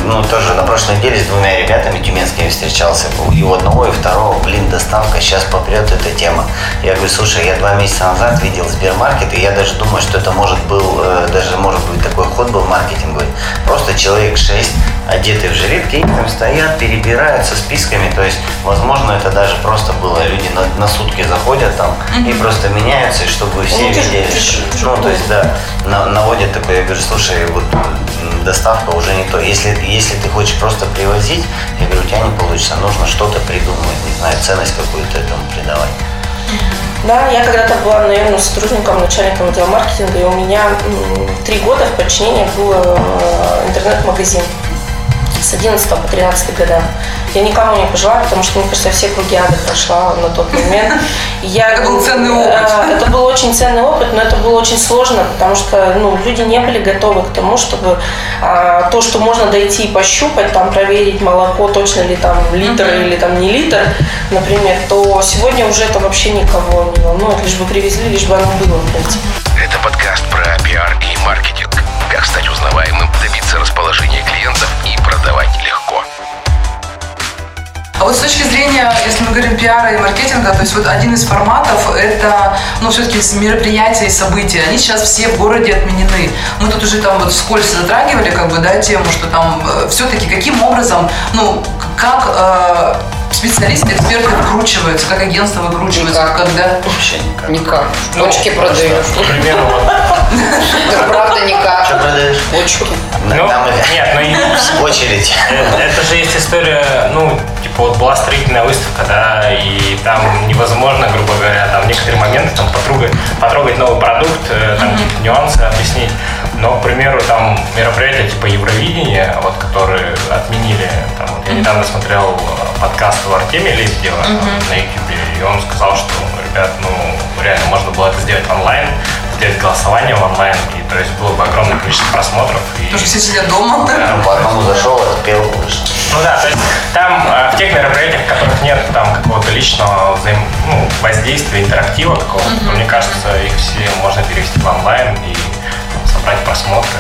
ну, тоже на прошлой неделе с двумя ребятами тюменскими встречался. И у одного, и второго, блин, доставка, сейчас попрет эта тема. Я говорю, слушай, я два месяца назад видел Сбермаркет, и я даже думаю, что это может был, э, даже может быть такой ход был маркетинговый. Просто человек шесть, одетые в жилетки, и там стоят, перебирают со списками. То есть, возможно, это даже просто было, люди на, на сутки заходят там и просто меняются, и чтобы все Ну, видели. Ну, то есть, да, на- наводят такой, я говорю, слушай, вот доставка уже не то. Если, если ты хочешь просто привозить, я говорю, у тебя не получится, нужно что-то придумать, не знаю, ценность какую-то этому придавать. Да, я когда-то была наемным сотрудником, начальником отдела маркетинга, и у меня три года в подчинении был э, интернет-магазин с 11 по 13 года. Я никому не пожелаю, потому что, мне кажется, я все круги ада прошла на тот момент. Я, Это был ценный опыт. э, Это был очень ценный опыт, но это было очень сложно, потому что ну, люди не были готовы к тому, чтобы а, то, что можно дойти и пощупать, там проверить молоко, точно ли там литр или там не литр, например, то сегодня уже это вообще никого не волнует, лишь бы привезли, лишь бы оно было, в принципе. Это подкаст про пиар и маркетинг. Как стать узнаваемым, добиться расположения клиентов и продавать легко. А вот с точки зрения, если мы говорим пиара и маркетинга, то есть вот один из форматов это, ну, все-таки мероприятия и события. Они сейчас все в городе отменены. Мы тут уже там вот вскользь затрагивали, как бы, да, тему, что там все-таки каким образом, ну, как э, специалисты, эксперты выкручиваются, как агентство выкручивается, Никак. когда... Вообще никак. Никак. Ну, Почки продаешь. К примеру, вот, Да правда Что никак. продаешь? Почки. Ну, нет, ну и очередь. Э, Это же есть история, ну, типа вот была строительная выставка, да, и там невозможно, грубо говоря, там некоторые моменты, там потрогать, потрогать новый продукт, э, там какие-то нюансы объяснить. Но, к примеру, там мероприятия типа Евровидения, вот, которые отменили, там, вот я недавно смотрел подкаст у Артемия Лебедева на YouTube, и он сказал, что, ребят, ну, реально можно было это сделать онлайн, сделать голосование в онлайн, и то есть было бы огромное количество просмотров. И, Потому что все сидят дома. Да. Ну, по одному зашел, отпел, вышел. ну да, то есть там э, в тех мероприятиях, в которых нет там какого-то личного взаим... ну, воздействия, интерактива какого-то, то, мне кажется, их все можно перевести в онлайн и там, собрать просмотры.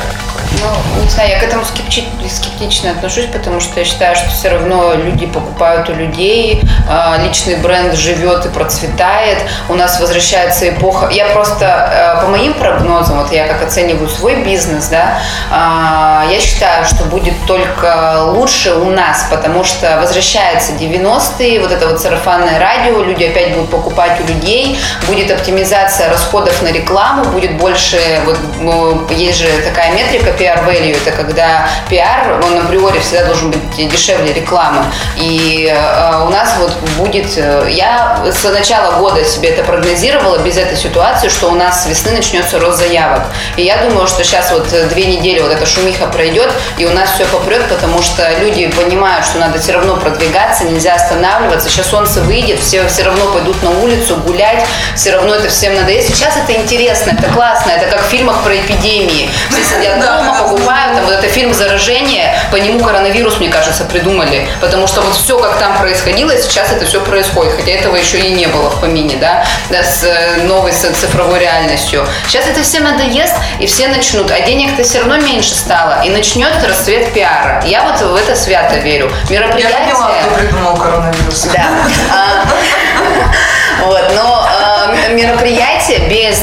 Ну, не знаю, я к этому скепти- скептично отношусь, потому что я считаю, что все равно люди покупают у людей, а, личный бренд живет и процветает, у нас возвращается эпоха. Я просто, э, по моим прогнозам, вот я как оцениваю свой бизнес, да, а, я считаю, что будет только лучше у нас, потому что возвращается 90-е, вот это вот сарафанное радио, люди опять будут покупать у людей, будет оптимизация расходов на рекламу, будет больше, вот ну, есть же такая метрика PR value, это когда пиар, он априори всегда должен быть дешевле рекламы. И э, у нас вот будет, э, я с начала года себе это прогнозировала без этой ситуации, что у нас с весны начнется рост заявок. И я думаю, что сейчас вот две недели вот эта шумиха пройдет, и у нас все попрет, потому что люди понимают, что надо все равно продвигаться, нельзя останавливаться. Сейчас солнце выйдет, все все равно пойдут на улицу гулять, все равно это всем надоест. Сейчас это интересно, это классно, это как в фильмах про эпидемии. Все сидят Да, дома, покупают, там вот это фильм «Заражение», по нему коронавирус, мне кажется, придумали, потому что вот все, как там происходило, сейчас это все происходит, хотя этого еще и не было в помине, да, да, с э, новой с цифровой реальностью. Сейчас это всем надоест, и все начнут, а денег-то все равно меньше стало, и начнет расцвет пиара. Я вот в это свято верю. Я Мероприятия... поняла, кто придумал коронавирус. Да.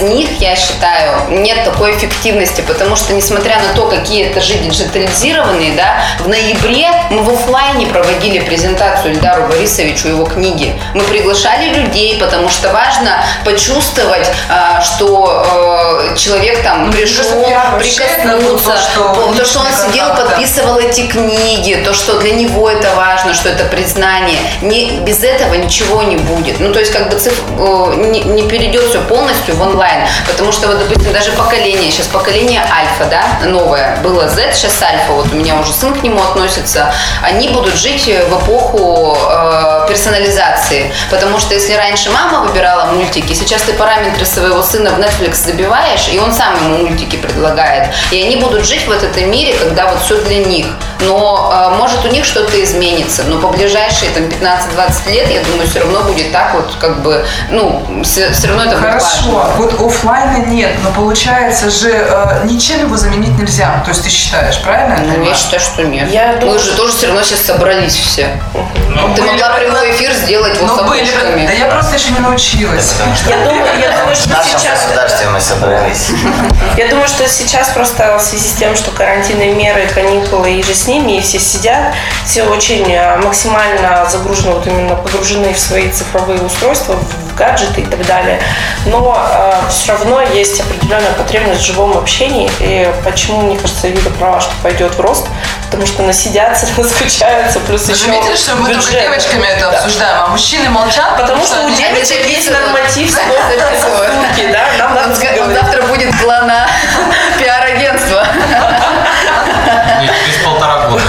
них, я считаю, нет такой эффективности, потому что, несмотря на то, какие этажи диджитализированные, да, в ноябре мы в офлайне проводили презентацию Ильдару Борисовичу его книги. Мы приглашали людей, потому что важно почувствовать, а, что э, человек там Ну, пришел, прикоснуться, то, что то, что он сидел, подписывал эти книги, то, что для него это важно, что это признание. Не, без этого ничего не будет. Ну, то есть, как бы циф- э, не, не перейдет все полностью в онлайн. Потому что, вот, допустим, даже поколение, сейчас поколение альфа, да, новое, было Z, сейчас альфа, вот у меня уже сын к нему относится, они будут жить в эпоху э, персонализации. Потому что если раньше мама выбирала мультики, сейчас ты параметры своего сына в Netflix забиваешь, и он сам ему мультики предлагает. И они будут жить в этом мире, когда вот все для них. Но э, может у них что-то изменится. Но по ближайшие там 15-20 лет, я думаю, все равно будет так вот, как бы, ну, все, равно это будет важно. Хорошо, вот оффлайна нет, но получается же э, ничем его заменить нельзя. То есть ты считаешь, правильно? я Ну, я считаю, что нет. Я Мы думаю, же тоже все равно сейчас собрались все. Ты были могла бы- прямой эфир сделать вот Но были. Да я просто еще не научилась. Я думаю, я думаю, что сейчас мы собрались. Я думаю, что сейчас просто в связи с тем, что карантинные меры, каникулы и же с ними, и все сидят, все очень э, максимально загружены, вот именно погружены в свои цифровые устройства, в гаджеты и так далее. Но все равно есть определенная потребность в живом общении. И почему, мне кажется, Юля права, что пойдет в рост, потому что насидятся, наскучаются, плюс Вы еще заметили, что мы только бюджет. девочками это Да. обсуждаем, а мужчины молчат? Потому что у они- девочек есть норматив сутки, да, нам надо он завтра будет плана пиар-агентства. Нет, через полтора года.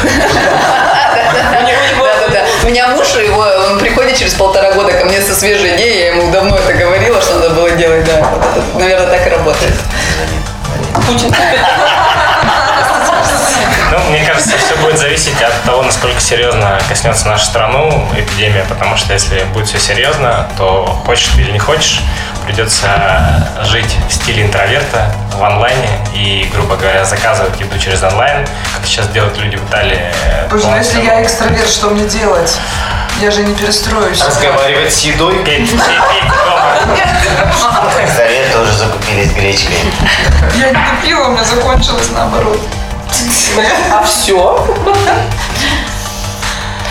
У меня муж, его, он приходит через полтора мне со свежей идеей, я ему давно это говорила, что надо было делать, да. Вот это, наверное, так и работает. Путин. Ну, мне кажется, все будет зависеть от того, насколько серьезно коснется нашу страну эпидемия, потому что если будет все серьезно, то хочешь ты или не хочешь, придется жить в стиле интроверта в онлайне и, грубо говоря, заказывать еду через онлайн, как сейчас делают люди в Италии. Боже, ну если я экстраверт, что мне делать? Я же не перестроюсь. Разговаривать с едой. Петь, петь, петь дома. Экстраверты уже закупились гречкой. Я не купила, у меня закончилось наоборот. А все?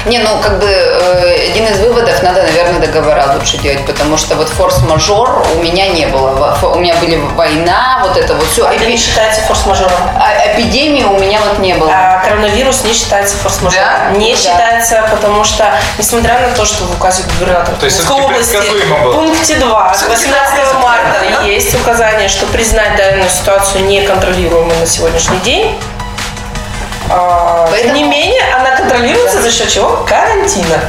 Не, ну как бы э, один из выводов надо, наверное, договора лучше делать, потому что вот форс-мажор у меня не было. У меня были война, вот это вот все. Это не считается форс-мажором. А эпидемии у меня вот не было. А коронавирус не считается форс-мажором. Да? Не Да. считается, потому что, несмотря на то, что в указе губернатора То есть всё-таки области в пункте 2 с Всё-таки 18 марта есть указание, что признать данную ситуацию неконтролируемой на сегодняшний день. А, Тем Поэтому- не менее, она контролируется за счет чего? Карантина.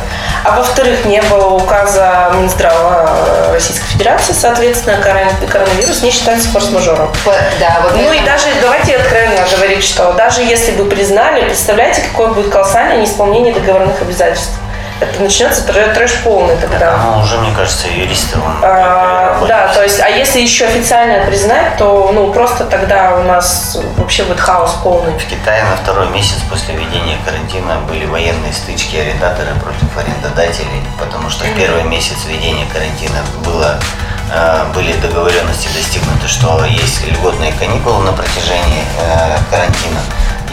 А во-вторых, не было указа Минздрава Российской Федерации, соответственно, корон- коронавирус не считается форс-мажором. Да, вот Ну и даже, давайте откровенно говорить, что даже если бы признали, представляете, какое будет колоссальное неисполнение договорных обязательств. Это начнется трэш, полный тогда. Ну, уже, мне кажется, юристы вон, А, да, то есть, а если еще официально признать, то ну просто тогда у нас вообще будет хаос полный. В Китае на второй месяц после введения карантина были военные стычки арендаторы против арендодателей, потому что в первый месяц введения карантина было, э, были договоренности достигнуты, что есть льготные каникулы на протяжении э, карантина.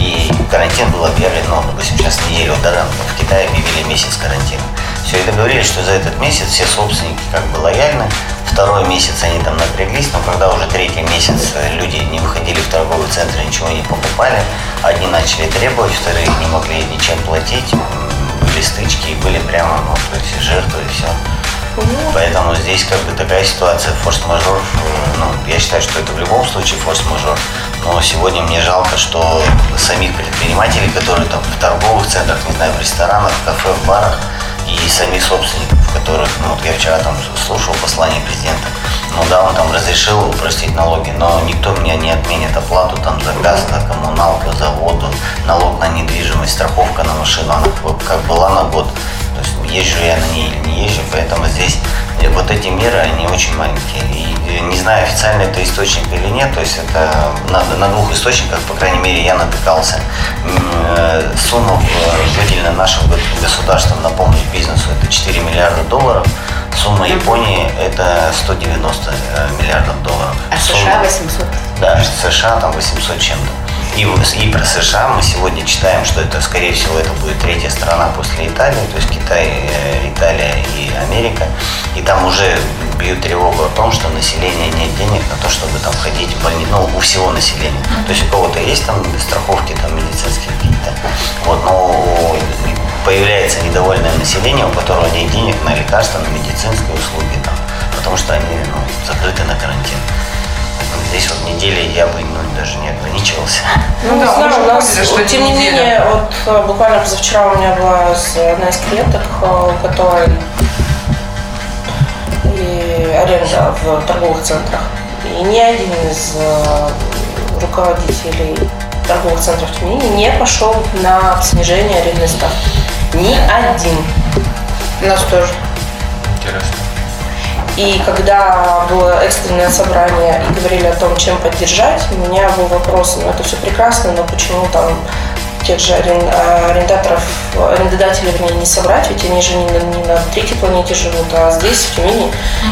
И карантин был объявлен, ну, допустим, сейчас неделю, да, там, в Китае объявили месяц карантина. Все, и договорились, что за этот месяц все собственники как бы лояльны. Второй месяц они там напряглись, но когда уже третий месяц э, люди не выходили в торговый центр, ничего не покупали, одни начали требовать, вторые не могли ничем платить, были стычки были прямо, ну, то есть жертвы и все. Поэтому здесь как бы такая ситуация, форс-мажор, ну, я считаю, что это в любом случае форс-мажор, но сегодня мне жалко, что самих предпринимателей, которые там в торговых центрах, не знаю, в ресторанах, в кафе, в барах, и самих собственников, которых, ну, вот я вчера там слушал послание президента, ну да, он там разрешил упростить налоги, но никто мне не отменит. Оплату там за газ, за коммуналку, за воду, налог на недвижимость, страховка на машину, она как была на год, то есть езжу я на ней или не езжу, поэтому здесь э, вот эти меры, они очень маленькие. И э, не знаю, официально это источник или нет, то есть это на, на двух источниках, по крайней мере, я натыкался. Э, Сумма, выделенная нашим го- государством на помощь бизнесу, это 4 миллиарда долларов. Сумма Японии это 190 э, миллиардов долларов. А США Сумма- 800. Да, США там 800 чем-то. И, и про США мы сегодня читаем, что это, скорее всего, это будет третья страна после Италии, то есть Китай, э, Италия и Америка. И там уже бьют тревогу о том, что население нет денег на то, чтобы там ходить в больницу, ну, у всего населения. То есть у кого-то есть там страховки там медицинские какие-то, вот, но появляется недовольное население, у которого нет денег на лекарства, на медицинские услуги, там, потому что они ну, закрыты на карантин. Здесь вот недели я бы ну, даже не ограничивался. Ну да, не знаю, у нас, поняли, что тем не неделя. менее, вот э, буквально позавчера у меня была одна из клиенток, э, у которой и аренда в торговых центрах. И ни один из э, руководителей торговых центров Тюмени не пошел на снижение арендной ставки. Ни один. У нас тоже. Интересно. И когда было экстренное собрание и говорили о том, чем поддержать, у меня был вопрос, ну это все прекрасно, но почему там тех же а, арендаторов, арендодателей, вернее, не собрать, ведь они же не на, не на третьей планете живут, а здесь, в Тюмени,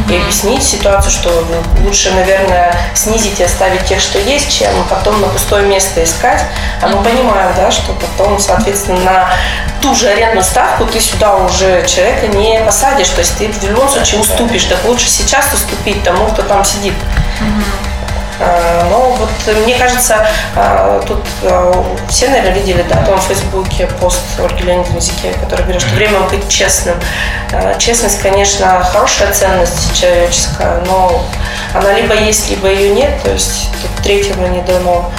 и объяснить ситуацию, что лучше, наверное, снизить и оставить тех, что есть, чем потом на пустое место искать. А мы понимаем, да, что потом, соответственно, на ту же арендную ставку ты сюда уже человека не посадишь, то есть ты в любом случае уступишь, так лучше сейчас уступить тому, кто там сидит. А, Но вот мне кажется, а, тут все, наверное, видели, да, там в Фейсбуке пост Ольги Леонидовны Зике, который говорит, что время быть честным. Честность, конечно, хорошая ценность человеческая, но она либо есть, либо ее нет, то есть тут третьего не дано.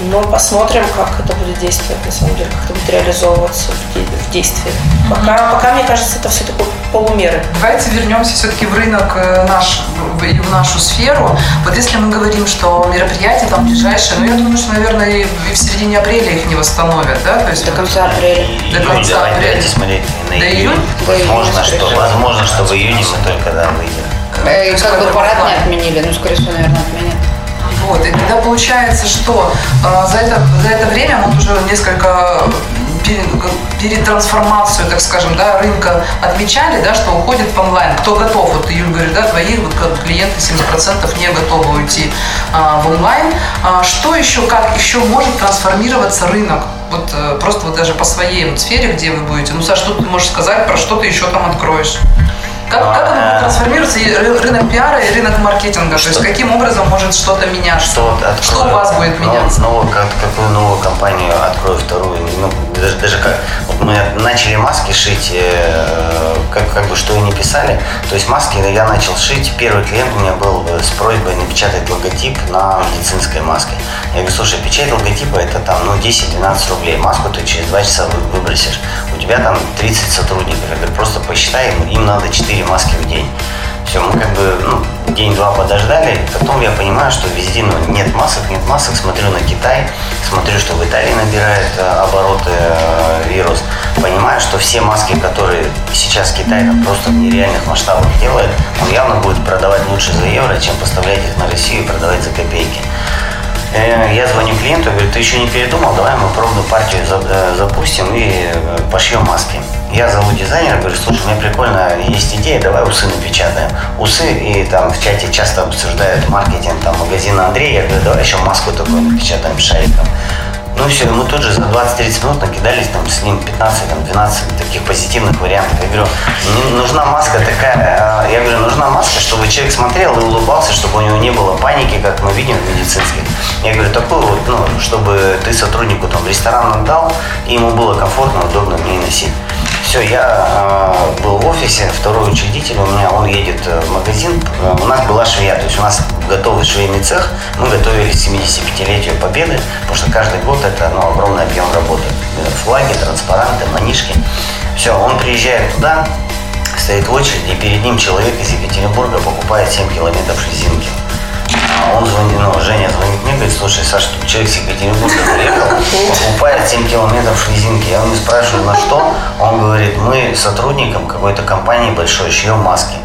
Но посмотрим, как это будет действовать, на самом деле, как это будет реализовываться в действии. Пока, пока, мне кажется, это все такое полумеры. Давайте вернемся все-таки в рынок э, наш в- и в нашу сферу. Вот если мы говорим, что мероприятия там ближайшие, ну я думаю, что, наверное, и в и в середине апреля их не восстановят, да? То есть До конца апреля. До июнь, конца давайте, апреля. давайте смотреть на До июнь. июня? До июня, Возможно, скорее что, возможно, что в июне мы только да, выйдем. Э, есть Как бы парад не отменили, ну, скорее всего, наверное, отменят. Вот, и тогда получается, что э, за, это, за это время мы уже несколько перетрансформацию, так скажем, да, рынка отмечали, да, что уходит в онлайн. Кто готов? Вот Юль говорит, да, твои вот клиенты 70% не готовы уйти а, в онлайн. А, что еще, как еще может трансформироваться рынок? Вот э, просто вот даже по своей вот сфере, где вы будете. Ну, Саш, что ты можешь сказать, про что ты еще там откроешь? Как, как оно будет трансформироваться, и ры- рынок пиара и рынок маркетинга? То есть каким образом может что-то меняться? Что, вот открою, Что у вас будет ну, меняться? новую- как- какую новую компанию открою вторую? Ну, даже, даже как, вот мы начали маски шить, э, как, как бы что и не писали. То есть маски я начал шить. Первый клиент у меня был э, с просьбой напечатать логотип на медицинской маске. Я говорю, слушай, печать логотипа это там ну, 10-12 рублей. Маску ты через 2 часа вы- выбросишь. У тебя там 30 сотрудников. Я говорю, просто посчитай, им надо 4 маски в день. Все, мы как бы ну, день-два подождали, потом я понимаю, что везде ну, нет масок, нет масок, смотрю на Китай, смотрю, что в Италии набирает э, обороты э, вирус, понимаю, что все маски, которые сейчас Китай там просто в нереальных масштабах делает, он явно будет продавать лучше за евро, чем поставлять их на Россию и продавать за копейки. Э, Я звоню клиенту, говорю, ты еще не передумал, давай мы пробную партию э, запустим и э, пошьем маски. Я зову дизайнера, говорю, слушай, меня прикольно есть идея, давай усы напечатаем. Усы, и там в чате часто обсуждают маркетинг там, магазина Андрея, я говорю, давай еще маску такую напечатаем шариком. Ну все, мы тут же за 20-30 минут накидались там с ним 15-12 таких позитивных вариантов. Я говорю, «Мне нужна маска такая, а, я говорю, нужна маска, чтобы человек смотрел и улыбался, чтобы у него не было паники, как мы видим в медицинских. Я говорю, такую вот, ну, чтобы ты сотруднику там ресторан отдал, и ему было комфортно, удобно мне носить. Все, я э, был в офисе, второй учредитель у меня, он едет э, в магазин. Э, У нас была швея, то есть у нас готовый швейный цех. Мы готовились к 75-летию Победы, потому что каждый год это ну, огромный объем работы. Э, Флаги, транспаранты, манишки. Все, он приезжает туда, стоит в очереди, и перед ним человек из Екатеринбурга покупает 7 километров резинки. А он звонит, ну, Женя звонит мне, говорит, слушай, Саша, тут человек с Екатеринбурга приехал, покупает 7 километров резинки. Я у спрашиваю, на что? Он говорит, мы сотрудникам какой-то компании большой шьем маски.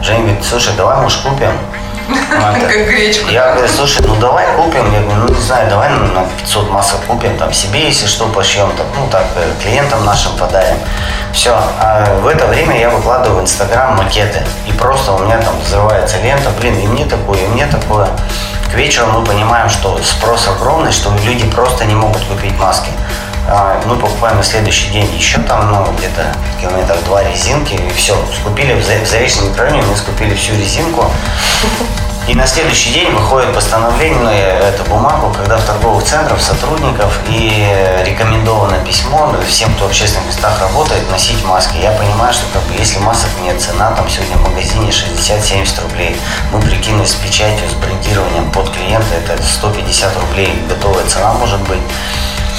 Женя говорит, слушай, давай, может, купим? А, Как гречку. Я говорю, слушай, ну давай купим, я говорю, ну не знаю, давай на 500 масок купим, там себе, если что, пошьем, там, ну так, э, клиентам нашим подарим. Все, а в это время я выкладываю в Инстаграм макеты, и просто у меня там взрывается лента, блин, и мне такое, и мне такое. К вечеру мы понимаем, что спрос огромный, что люди просто не могут купить маски. А, Мы покупаем на следующий день еще там, ну, где-то километров два резинки, и все. Скупили в в Заречном микрорайоне, мы скупили всю резинку. И на следующий день выходит постановление, это бумагу, когда в торговых центрах сотрудников и рекомендовано письмо всем, кто в общественных местах работает, носить маски. Я понимаю, что как бы, если масок нет, цена там сегодня в магазине 60-70 рублей. Мы прикинули с печатью, с брендированием под клиента, это 150 рублей готовая цена может быть.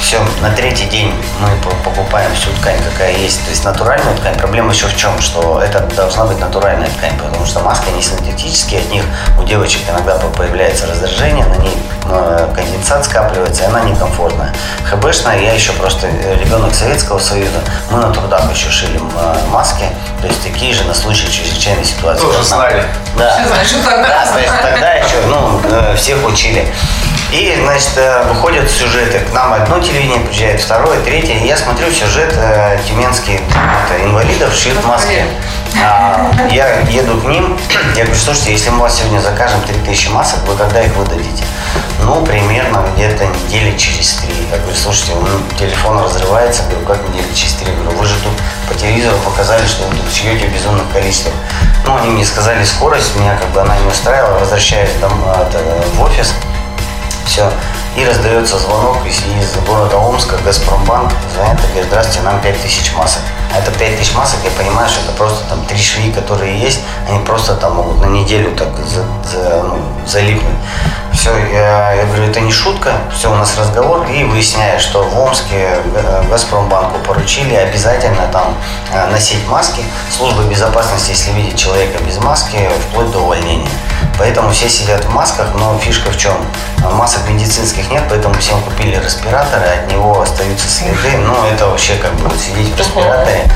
Все, на третий день мы по- покупаем всю ткань, какая есть. То есть натуральную ткань. Проблема еще в чем? Что это должна быть натуральная ткань, потому что маски не синтетические, от них у девочек иногда по- появляется раздражение, на ней э, конденсат скапливается, и она некомфортная. ХБшная, я еще просто э, ребенок Советского Союза, мы на трудах еще шили э, маски, то есть такие же на случай чрезвычайной ситуации. Тоже знали. Да. Что тогда Да, то есть тогда еще, ну, всех учили. И, значит, э, выходят сюжеты. К нам одно телевидение приезжает, второе, третье. И я смотрю сюжет э, тюменский это, инвалидов шьют маски. А, я еду к ним, я говорю, слушайте, если мы вас сегодня закажем 3000 масок, вы когда их выдадите? Ну, примерно где-то недели через три. Я говорю, слушайте, ну, телефон разрывается, говорю, как недели через три? Говорю, вы же тут по телевизору показали, что вы тут шьете в количествах. Ну, они мне сказали скорость, меня как бы она не устраивала, возвращаюсь дом- это, в офис, все. И раздается звонок из, из города Омска, Газпромбанк, звонят и говорят, здравствуйте, нам 5000 масок. А это 5000 масок, я понимаю, что это просто там три швеи, которые есть, они просто там могут на неделю так за- за- ну, залипнуть. Все, я, я говорю, это не шутка, все, у нас разговор, и выясняю, что в Омске э, Газпромбанку поручили обязательно там э, носить маски. Служба безопасности, если видит человека без маски, вплоть до увольнения. Поэтому все сидят в масках, но фишка в чем? Масок медицинских нет, поэтому всем купили респираторы, от него остаются следы. Ну, это вообще как бы сидеть в респираторе.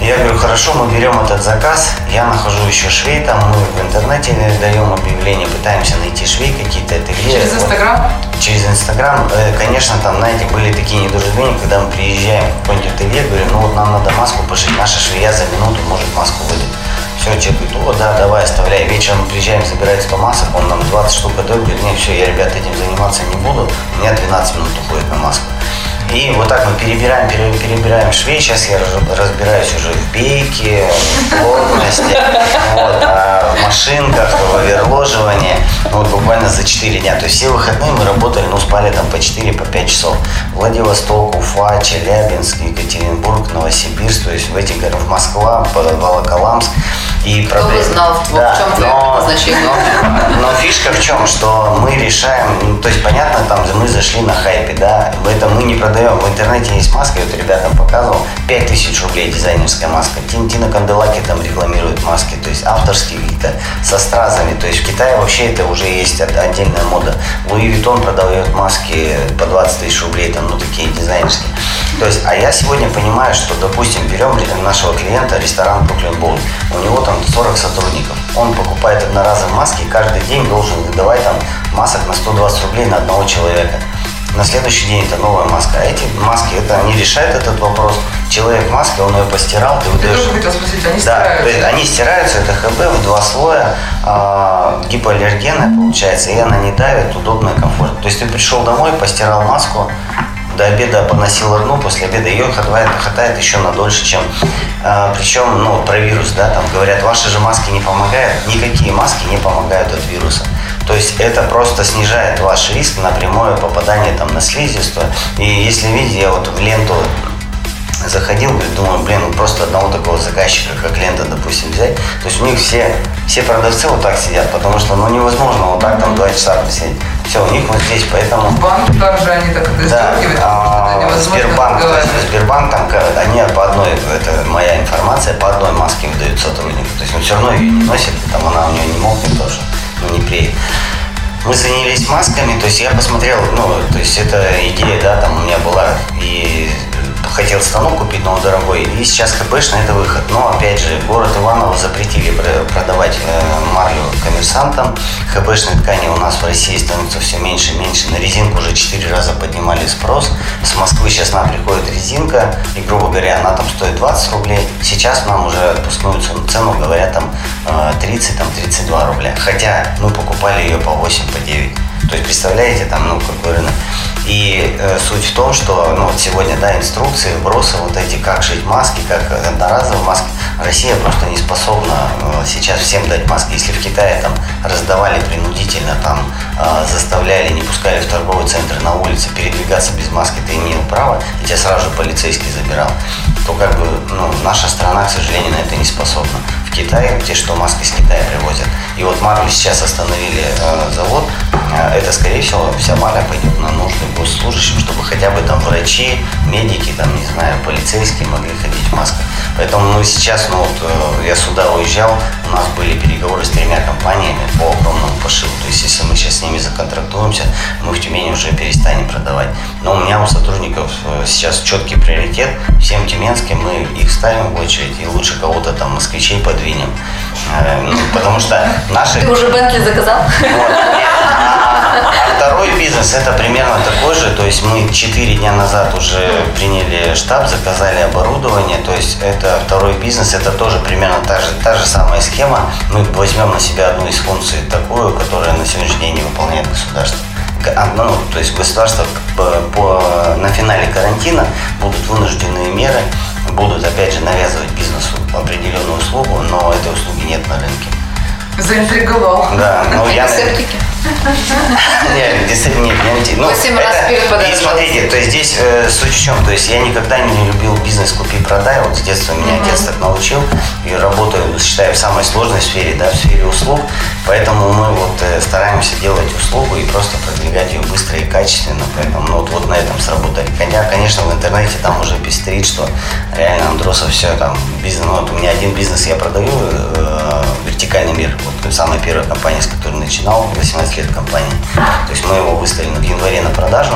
Я говорю, хорошо, мы берем этот заказ, я нахожу еще швей, там мы в интернете даем объявление, пытаемся найти швей какие-то, это где? Через Вот Инстаграм? через Инстаграм, э, конечно, там, знаете, были такие недоразумения, когда мы приезжаем в какой-нибудь ателье, говорю, ну вот нам надо маску пошить, наша швея за минуту может маску выдать. Все, говорит, о, да, давай, оставляй. Вечером приезжаем забирать 100 масок, он нам 20 штук отдает, говорит, нет, все, я, ребята, этим заниматься не буду, у меня 12 минут уходит на маску. И вот так мы перебираем, пере- перебираем швей. Сейчас я раз- разбираюсь уже в бейке, в плотности, вот, а, в машинках, в оверложивании. Ну, Вот буквально за 4 дня. То есть все выходные мы работали, ну, спали там по 4, по 5 часов. Владивосток, Уфа, Челябинск, Екатеринбург, Новосибирск, то есть в этих городах, Москва, По- Волоколамск. И Кто бы проблема- знал, в, Да, в чем твое но- предназначение? но фишка в чем, что мы решаем, ну, то есть понятно, там мы зашли на хайпе, да, в этом мы не продаем, в интернете есть маска, я вот ребятам показывал, 5000 рублей дизайнерская маска, Тин, Тина Канделаки там рекламирует маски, то есть авторские какие-то, со стразами, то есть в Китае вообще это уже есть от- отдельная мода. Louis Vuitton продает маски по 20 тысяч рублей, там, ну, такие дизайнерские. То есть, а я сегодня понимаю, что, допустим, берем нашего клиента, ресторан Brooklyn Bowl, у него там 40 сотрудников, он покупает одноразовые маски каждый день должен выдавать там масок на 120 рублей на одного человека. На следующий день это новая маска. А эти маски, это не решает этот вопрос. Человек в маске, он ее постирал, ты выдаешь тоже хотела спросить, они да, то есть стираются? они стираются, это ХБ в два слоя, а, гипоаллергенная получается, и она не давит, удобно и комфортно. То есть ты пришел домой, постирал маску, до обеда поносил одну, после обеда ее хватает, хватает еще на дольше, чем... а, причем, ну, про вирус, да, там говорят, ваши же маски не помогают. Никакие маски не помогают от вируса. То есть это просто снижает ваш риск на прямое попадание там на слизистую. И если видите, я вот в ленту заходил, думаю, блин, ну просто одного такого заказчика, как лента, допустим, взять. То есть у них все, все продавцы вот так сидят, потому что ну невозможно вот так там два часа посидеть. Все, у них вот здесь, поэтому... В банке также они так это Да, а, Сбербанк, то есть. Сбербанк там, ка- они по одной, это моя информация, по одной маске выдают сотруднику. То есть он все равно ее не носит, там она у него не мокнет тоже, ну не преет. Мы занялись масками, то есть я посмотрел, ну, то есть это идея, да, там у меня была, и хотел станок купить, но он дорогой. И сейчас ХБш на это выход. Но опять же, город Иваново запретили продавать э, марлю коммерсантам. ХБшные ткани у нас в России становятся все меньше и меньше. На резинку уже 4 раза поднимали спрос. С Москвы сейчас нам приходит резинка, и, грубо говоря, она там стоит 20 рублей. Сейчас нам уже отпускную цену говорят там 30, э, там 32 рубля. Хотя мы покупали ее по 8, по 9. То есть, представляете, там, ну, какой рынок. И э, суть в том, что ну, вот сегодня, да, инструкции, вбросы вот эти, как жить маски, как одноразовые маски. Россия просто не способна э, сейчас всем дать маски. Если в Китае там раздавали принудительно, там э, заставляли, не пускали в торговый центр на улице передвигаться без маски, ты имел право, и тебя сразу же полицейский забирал, то как бы ну, наша страна, к сожалению, на это не способна. В где что маски с Китая привозят. И вот Марли сейчас остановили э, завод, э, это, скорее всего, вся маля пойдет на нужды госслужащим, чтобы хотя бы там врачи, медики, там, не знаю, полицейские могли ходить в масках. Поэтому ну, сейчас, ну вот, э, я сюда уезжал, у нас были переговоры с тремя компаниями по огромному пошиву. То есть, если мы сейчас с ними законтрактуемся, мы в Тюмени уже перестанем продавать. Но у меня у сотрудников э, сейчас четкий приоритет. Всем тюменским мы их ставим в очередь, и лучше кого-то там москвичей подвинем. Э, ну, потому что наши... Ты уже Бентли заказал? Вот, а второй бизнес это примерно такой же. То есть мы 4 дня назад уже приняли штаб, заказали оборудование. То есть это второй бизнес, это тоже примерно та же, та же самая схема. Мы возьмем на себя одну из функций такую, которая на сегодняшний день не выполняет государство. А, ну, то есть государство по, по, на финале карантина будут вынужденные меры, будут опять же навязывать бизнесу определенную услугу, но этой услуги нет на рынке. Заинтриговал. Да, ну я... Септики? Нет, действительно, нет, не ну, Восемь раз вперед И смотрите, то есть здесь э, суть в чем, то есть я никогда не любил бизнес купи-продай, вот с детства меня mm-hmm. отец так научил, и работаю, считаю, в самой сложной сфере, да, в сфере услуг, поэтому мы вот э, стараемся делать услугу и просто продвигать ее быстро и качественно, поэтому ну, вот, вот на этом сработали. Хотя, конечно, в интернете там уже пестрит, что реально Андросов все там, бизнес, ну, вот у меня один бизнес я продаю, э, вертикальный мир, вот самая первая компания, с которой начинал, 18 15 лет компании. То есть мы его выставили в январе на продажу.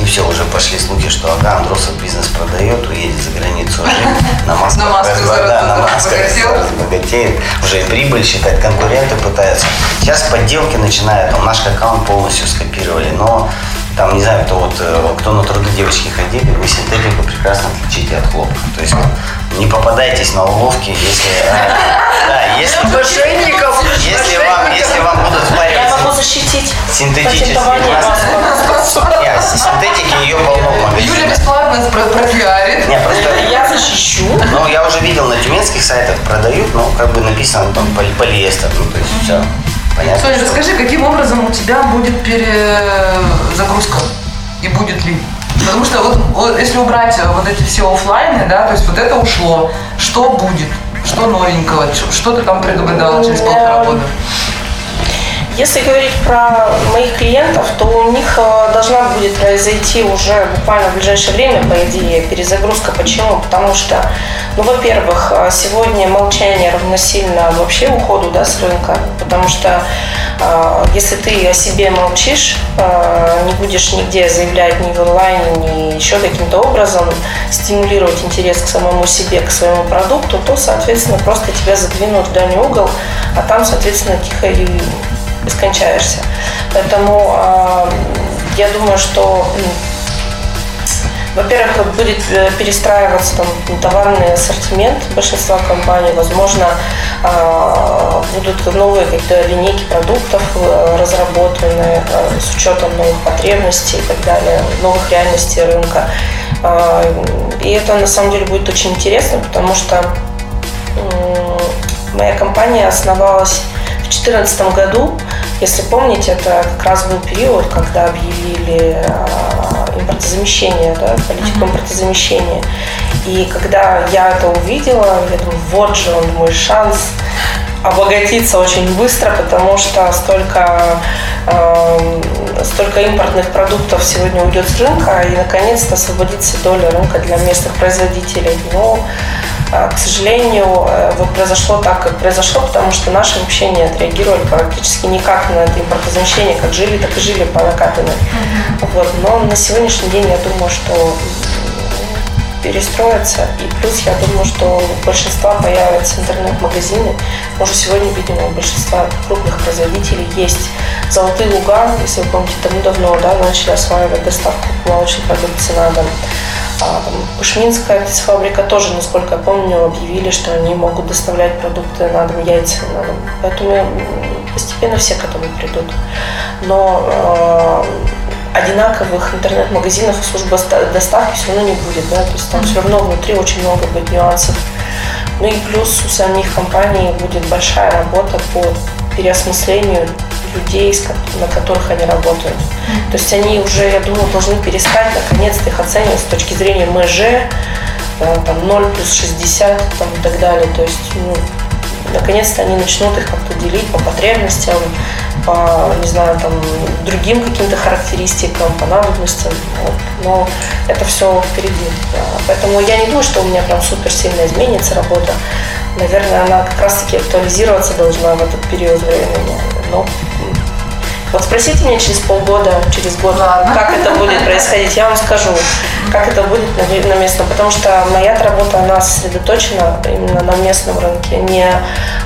И все, уже пошли слухи, что ага, Андросов бизнес продает, уедет за границу жить, на масках, на масках, да, на масках разбогатеет, уже и прибыль считать, конкуренты пытаются. Сейчас подделки начинают, там наш аккаунт полностью скопировали, но там, не знаю, кто вот, э, кто на труды девочки ходили, вы синтетику прекрасно отличите от хлопка. То есть не попадайтесь на уловки, если... Э, да, если... Мошенников! Если вам, если вам будут впаривать... Я могу защитить Синтетические. Нет, синтетики ее полно. Юля бесплатно пропиарит. Не, просто... Я защищу. Ну, я уже видел на тюменских сайтах продают, ну, как бы написано там полиэстер, ну, то есть все. Понятно. Соня, расскажи, каким образом у тебя будет перезагрузка? И будет ли? Потому что вот, вот если убрать вот эти все офлайны, да, то есть вот это ушло, что будет? Что новенького? Что ты там предугадала через полтора года? Если говорить про моих клиентов, то у них э, должна будет произойти уже буквально в ближайшее время, по идее, перезагрузка. Почему? Потому что, ну, во-первых, э, сегодня молчание равносильно вообще уходу да, с рынка, потому что э, если ты о себе молчишь, не будешь нигде заявлять ни в онлайне, ни еще каким-то образом стимулировать интерес к самому себе, к своему продукту, то, соответственно, просто тебя задвинут в дальний угол, а там, соответственно, тихо и бескончаешься. Поэтому э, я думаю, что во-первых, будет э, перестраиваться там, товарный ассортимент большинства компаний. Возможно, э, будут новые какие-то линейки продуктов э, разработаны с учетом новых потребностей и так далее, новых реальностей рынка. И это на самом деле будет очень интересно, потому что моя компания основалась 2014 году если помните, это как раз был период, когда объявили а, импортозамещение, да, политику mm-hmm. импортозамещения. И когда я это увидела, я думаю, вот же он мой шанс обогатиться очень быстро, потому что столько, э, столько импортных продуктов сегодня уйдет с рынка, и наконец-то освободится доля рынка для местных производителей. Но к сожалению, э, вот произошло так, как произошло, потому что наши вообще не отреагировали практически никак на это импортозамещение, как жили, так и жили по накатанной. Mm-hmm. Вот. Но на сегодняшний день я думаю, что перестроиться. И плюс я думаю, что у большинства появятся интернет-магазины. Мы уже сегодня видим, у большинства крупных производителей есть золотые луга, если вы помните, давно-давно да, начали осваивать доставку молочной продукции на дом. Пушминская птицефабрика тоже, насколько я помню, объявили, что они могут доставлять продукты на дом, яйца на дом. Поэтому постепенно все к этому придут. Но э, одинаковых интернет-магазинов и службы доставки все равно не будет, да, то есть там все равно внутри очень много будет нюансов. Ну и плюс у самих компаний будет большая работа по переосмыслению людей, на которых они работают. То есть они уже, я думаю, должны перестать наконец-то их оценивать с точки зрения МЖ, э, там 0 плюс 60 там, и так далее. То есть ну, наконец-то они начнут их как-то делить по потребностям, по, не знаю, там, другим каким-то характеристикам, по надобностям. Вот. Но это все впереди. Поэтому я не думаю, что у меня прям супер сильно изменится работа. Наверное, она как раз-таки актуализироваться должна в этот период времени. Но вот спросите меня через полгода, через год, Ладно. как это будет происходить, я вам скажу, как это будет на, на местном, потому что моя работа, она сосредоточена именно на местном рынке, не,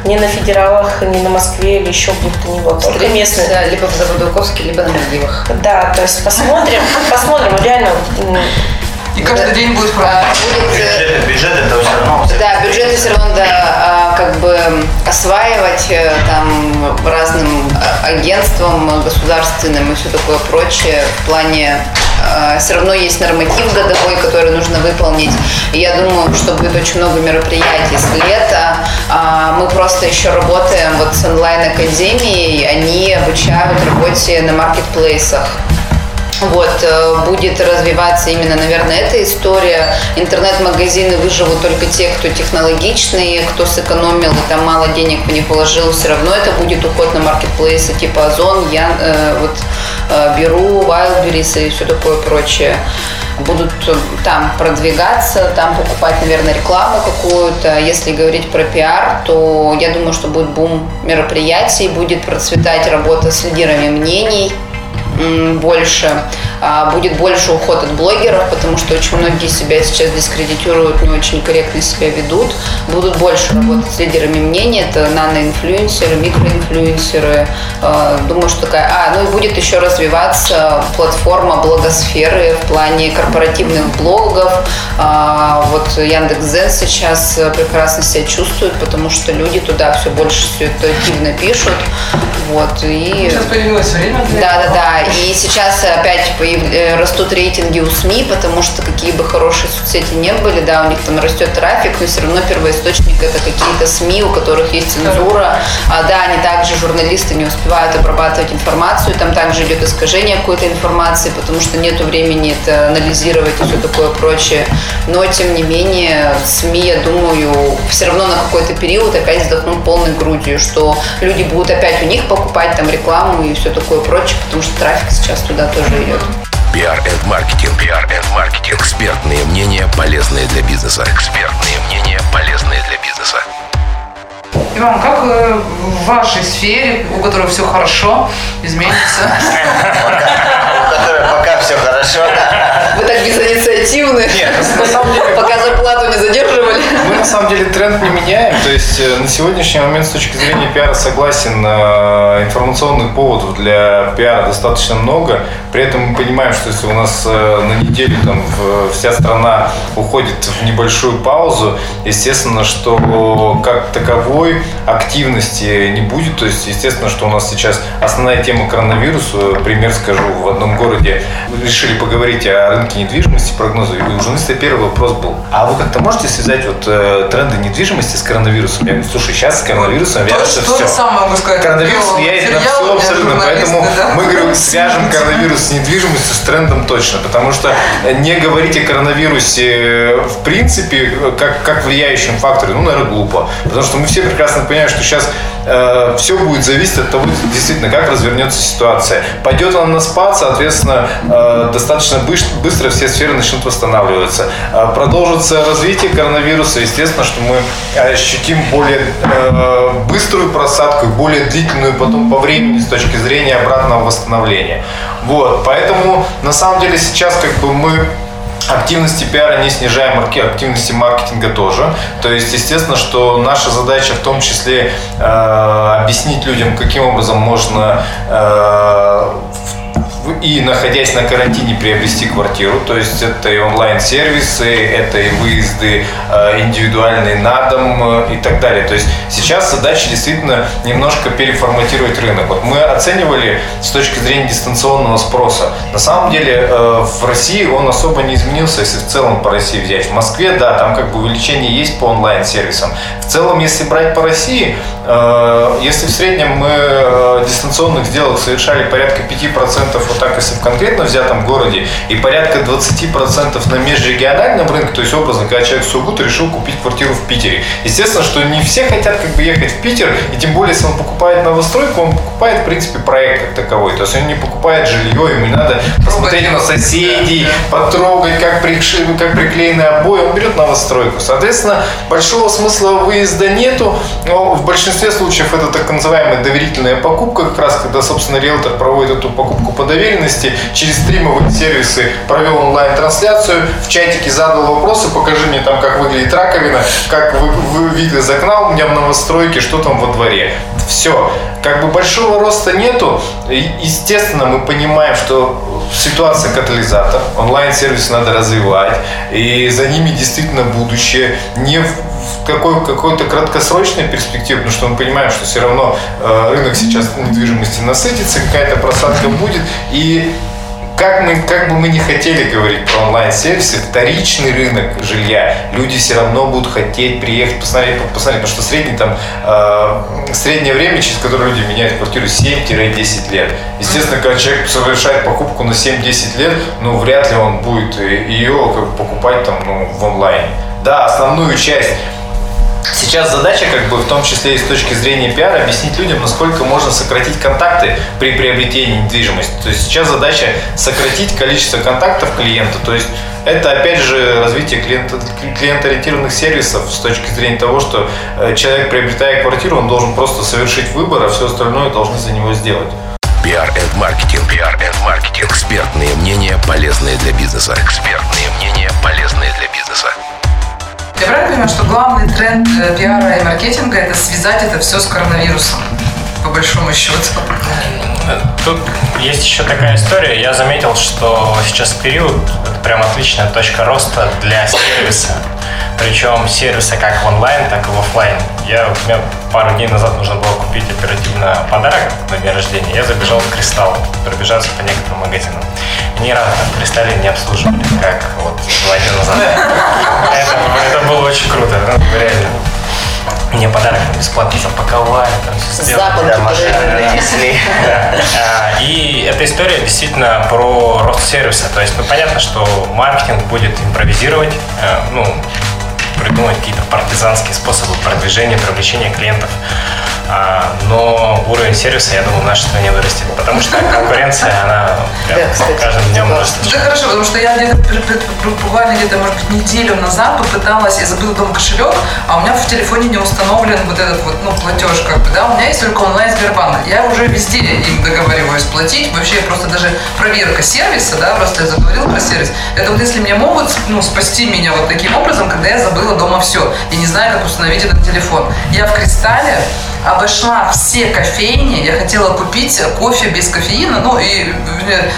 не на федералах, не на Москве или еще где-то ни вот, только местные. Либо в Заводоуковске, либо на Мальдивах. Да, то есть посмотрим, посмотрим, реально и каждый да. день будет а, будет, э, бюджеты, бюджеты это все равно. Да, бюджеты все равно да, а, как бы осваивать э, там разным а, агентствам государственным и все такое прочее в плане все равно есть норматив годовой, который нужно выполнить. Я думаю, что будет очень много мероприятий с лета. Мы просто еще работаем вот с онлайн-академией, они обучают работе на маркетплейсах. Вот, э, будет развиваться именно, наверное, эта история. Интернет-магазины выживут только те, кто технологичные, кто сэкономил и там мало денег в них вложил. Все равно это будет уход на маркетплейсы типа Озон, Ян, э, вот, э, Беру, Wildberries и все такое прочее будут там продвигаться, там покупать, наверное, рекламу какую-то. Если говорить про пиар, то я думаю, что будет бум мероприятий, будет процветать работа с лидерами мнений, больше, будет больше уход от блогеров, потому что очень многие себя сейчас дискредитируют, не очень корректно себя ведут. Будут больше работать с лидерами мнений, это наноинфлюенсеры, микроинфлюенсеры. А, думаю, что такая... А, ну и будет еще развиваться платформа блогосферы в плане корпоративных блогов. А, вот Яндекс.Зен сейчас прекрасно себя чувствует, потому что люди туда все больше все это активно пишут. Вот, и... Сейчас появилось время для Да, да, да. И сейчас опять э, растут рейтинги у СМИ, потому что какие бы хорошие соцсети не были, да, у них там растет трафик, но все равно первоисточник это какие-то СМИ, у которых есть цензура. А, да, они также, журналисты, не успевают обрабатывать информацию, там также идет искажение какой-то информации, потому что нет времени это анализировать и все такое прочее. Но, тем не менее, СМИ, я думаю, все равно на какой-то период опять вздохнут полной грудью, что люди будут опять у них покупать там рекламу и все такое прочее, потому что трафик трафик сейчас туда тоже идет. PR and маркетинг. PR and маркетинг. Экспертные мнения, полезные для бизнеса. Экспертные мнения, полезные для бизнеса. Иван, как э, в вашей сфере, у которой все хорошо, изменится? Пока все хорошо. Вы так безинициативны. Нет, на самом деле... Пока зарплату не задерживали. На самом деле тренд не меняем. То есть э, на сегодняшний момент с точки зрения пиара согласен, э, информационных поводов для пиара достаточно много. При этом мы понимаем, что если у нас э, на неделю там вся страна уходит в небольшую паузу, естественно, что как таковой активности не будет. То есть, естественно, что у нас сейчас основная тема коронавируса. Пример скажу, в одном городе решили поговорить о рынке недвижимости, прогнозы. И у журналиста первый вопрос был, а вы как-то можете связать вот э, тренды недвижимости с коронавирусом? Я говорю, слушай, сейчас с коронавирусом вяжется все. То самое могу сказать. Коронавирус влияет на все абсолютно. Поэтому да? мы, говорю, свяжем коронавирус с недвижимостью, с трендом точно. Потому что не говорить о коронавирусе в принципе как, как влияющем факторе, ну, наверное, глупо. Потому что мы все прекрасно понимаем, что сейчас э, все будет зависеть от того, действительно, как развернется ситуация. Пойдет она на спад, соответственно, э, достаточно быстро все сферы начнут восстанавливаться. Э, продолжится развитие коронавируса, естественно, что мы ощутим более э, быструю просадку и более длительную потом по времени с точки зрения обратного восстановления. Вот, поэтому на самом деле сейчас как бы мы Активности пиара не снижаем, активности маркетинга тоже. То есть, естественно, что наша задача в том числе э, объяснить людям, каким образом можно э, и находясь на карантине приобрести квартиру. То есть это и онлайн-сервисы, это и выезды э, индивидуальные на дом э, и так далее. То есть сейчас задача действительно немножко переформатировать рынок. Вот мы оценивали с точки зрения дистанционного спроса. На самом деле э, в России он особо не изменился, если в целом по России взять. В Москве, да, там как бы увеличение есть по онлайн-сервисам. В целом, если брать по России, если в среднем мы дистанционных сделок совершали порядка 5% вот так, если в конкретно взятом городе, и порядка 20% на межрегиональном рынке, то есть образно, когда человек в Сургут решил купить квартиру в Питере. Естественно, что не все хотят как бы ехать в Питер, и тем более, если он покупает новостройку, он покупает, в принципе, проект как таковой. То есть он не покупает жилье, ему не надо посмотреть на соседей, потрогать, как, приши, как приклеены обои, он берет новостройку. Соответственно, большого смысла выезда нету, но в большинстве случаев это так называемая доверительная покупка, как раз когда, собственно, риэлтор проводит эту покупку по доверенности через стримовые сервисы провел онлайн-трансляцию, в чатике задал вопросы, покажи мне там, как выглядит раковина, как вы, вы вид из окна у меня в новостройке, что там во дворе. Все. Как бы большого роста нету. Естественно, мы понимаем, что ситуация катализатор, онлайн-сервис надо развивать, и за ними действительно будущее. Не в какой, какой-то краткосрочной перспективе, потому что мы понимаем, что все равно э, рынок сейчас недвижимости насытится, какая-то просадка будет, и как, мы, как бы мы не хотели говорить про онлайн-сервисы, вторичный рынок жилья, люди все равно будут хотеть приехать, посмотреть, посмотреть потому что средний, там, э, среднее время, через которое люди меняют квартиру, 7-10 лет. Естественно, когда человек совершает покупку на 7-10 лет, ну, вряд ли он будет ее как покупать там, ну, в онлайне. Да, основную часть Сейчас задача, как бы, в том числе и с точки зрения пиара, объяснить людям, насколько можно сократить контакты при приобретении недвижимости. То есть сейчас задача сократить количество контактов клиента. То есть это, опять же, развитие клиента, клиентоориентированных сервисов с точки зрения того, что э, человек, приобретая квартиру, он должен просто совершить выбор, а все остальное должны за него сделать. Пиар и маркетинг. Пиар и маркетинг. Экспертные мнения, полезные для бизнеса. Экспертные мнения, полезные для бизнеса. Я правильно понимаю, что главный тренд э, пиара и маркетинга – это связать это все с коронавирусом, по большому счету? Тут есть еще такая история. Я заметил, что сейчас период – это прям отличная точка роста для сервиса. Причем сервиса как в онлайн, так и в офлайн. Я, у меня пару дней назад нужно было купить оперативно подарок на день рождения. Я забежал в Кристалл, пробежаться по некоторым магазинам. Ни разу в Кристалле не обслуживали, как вот два дня назад. Это, это было очень круто, ну, реально. Мне подарок бесплатно запаковали, там все сделали. Да, машины донесли. А, и эта история действительно про рост сервиса. То есть, ну, понятно, что маркетинг будет импровизировать, э, ну, придумать какие-то партизанские способы продвижения, привлечения клиентов. А, но уровень сервиса, я думаю, в нашей стране вырастет, потому что конкуренция, она прям да, кстати, каждым днем растет. Да, хорошо, потому что я где-то буквально где-то, может быть, неделю назад попыталась, я забыла дома кошелек, а у меня в телефоне не установлен вот этот вот, ну, платеж, как бы, да, у меня есть только онлайн Сбербанк. Я уже везде им договариваюсь платить, вообще просто даже проверка сервиса, да, просто я заговорила про сервис. Это вот если мне могут, ну, спасти меня вот таким образом, когда я забыла дома все и не знаю, как установить этот телефон. Я в Кристалле обошла все кофейни, я хотела купить кофе без кофеина, ну и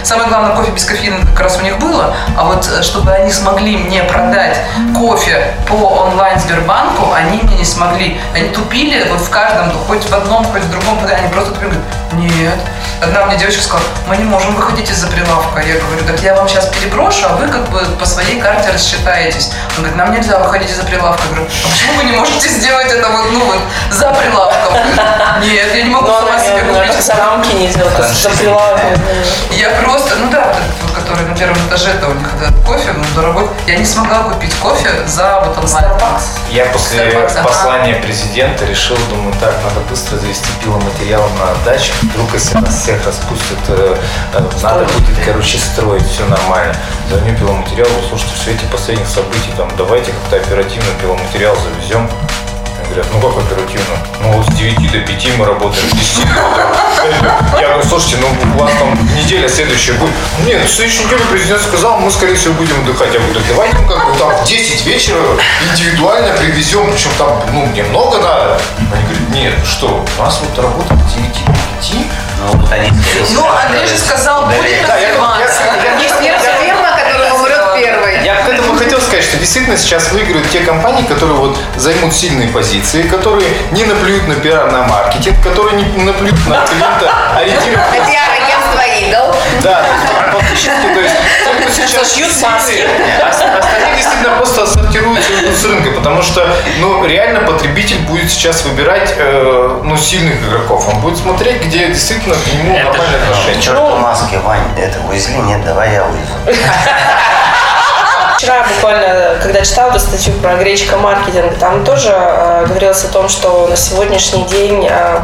самое главное, кофе без кофеина как раз у них было, а вот э, чтобы они смогли мне продать кофе по онлайн Сбербанку, они мне не смогли. Они тупили вот в каждом, хоть в одном, хоть в другом, они просто тупили, говорят, нет. Одна мне девочка сказала, мы не можем выходить из-за прилавка. Я говорю, так я вам сейчас переброшу, а вы как бы по своей карте рассчитаетесь. Он говорит, нам нельзя выходить из-за прилавка. Я говорю, а почему вы не можете сделать это вот, ну вот, за прилавком? Нет, я не могу Но сама себе купить. За рамки не делать, за прилавком. Я просто, ну да, который на первом этаже, это у них кофе, ну, дорогой. Я не смогла купить кофе за вот онлайн. Starbucks. Я после Starbucks, послания ага. президента решил, думаю, так, надо быстро завести пиломатериал на даче. Вдруг, если нас всех распустят, э, э, надо будет, короче, строить, все нормально. Звоню пиломатериал, слушайте, в свете последних событий, там, давайте как-то оперативно пиломатериал завезем Говорят, ну как оперативно? Ну вот с 9 до 5 мы работаем, с 10 до утра. Я говорю, слушайте, ну у вас там неделя следующая будет. Нет, ну, в следующую неделю президент сказал, мы скорее всего будем отдыхать. Я говорю, так давайте мы как бы там в 10 вечера индивидуально привезем, причем там, ну, мне много надо. Они говорят, нет, что, у нас вот работа с 9 до 5, Ну, вот они, Ну, Андрей же сказал, будет Да, я- развиваться. я- Есть первая хотел сказать, что действительно сейчас выиграют те компании, которые вот займут сильные позиции, которые не наплюют на пиар, на маркетинг, которые не наплюют на клиента ориентированные. Это пиар-агентство Идол. Да, фактически, то есть кто сейчас сильные, маски. а остальные действительно просто сортируются с рынка, потому что, ну, реально потребитель будет сейчас выбирать, э, ну, сильных игроков. Он будет смотреть, где действительно к нему нормальное отношение. Черт по маске, Вань, это? Нет, давай я увезу. Вчера буквально, когда читала эту статью про гречка маркетинг, там тоже э, говорилось о том, что на сегодняшний день э,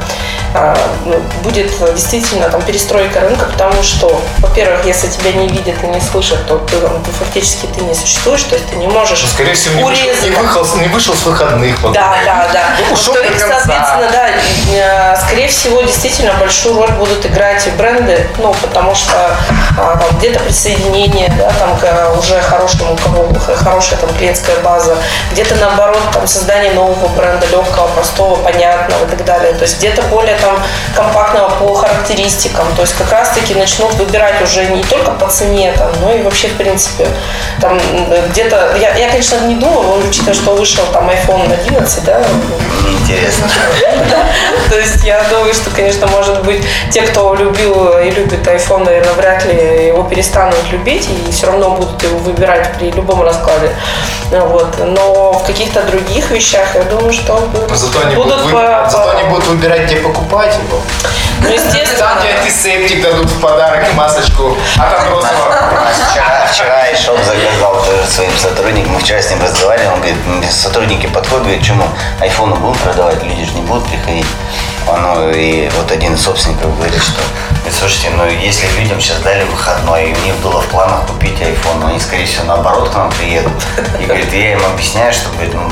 э, ну, будет действительно там перестройка рынка, потому что, во-первых, если тебя не видят и не слышат, то ты, там, ты фактически ты не существуешь, то есть ты не можешь Ну, Скорее всего, не вышел, не, урезать. выхал- не вышел с выходных. потом. Да, да, да. Ушел Во-вторых, соответственно, да, скорее всего, действительно большую роль будут играть и бренды, ну, потому что а, там где-то присоединение, да, там к уже хорошему, кого х- хорошая там клиентская база, где-то наоборот там создание нового бренда, легкого, простого, понятного и так далее. То есть где-то более там компактного по характеристикам. То есть как раз-таки начнут выбирать уже не только по цене, там, но и вообще в принципе там где-то, я, я, конечно, не думала, учитывая, что вышел там iPhone 11, да, Интересно. Есть я думаю, что, конечно, может быть, те, кто любил и любит iPhone, наверное, вряд ли его перестанут любить и все равно будут его выбирать при любом раскладе. Вот. Но в каких-то других вещах, я думаю, что будут, Но зато они, будут будут, вы- по- зато они будут выбирать, где покупать его. Ну, естественно. Там тебе антисептик дадут в подарок и масочку, а там розового. Вчера, вчера я шел, заказал тоже своим сотрудникам, мы вчера с ним разговаривали, он говорит, сотрудники подходят, говорят, чему, айфоны будут продавать, люди же не будут приходить. Он, ну, и вот один из собственников говорит, что, говорит, слушайте, ну если людям сейчас дали выходной, и у них было в планах купить iPhone, но они, скорее всего, наоборот к нам приедут. И говорит, я им объясняю, что, говорит, ну,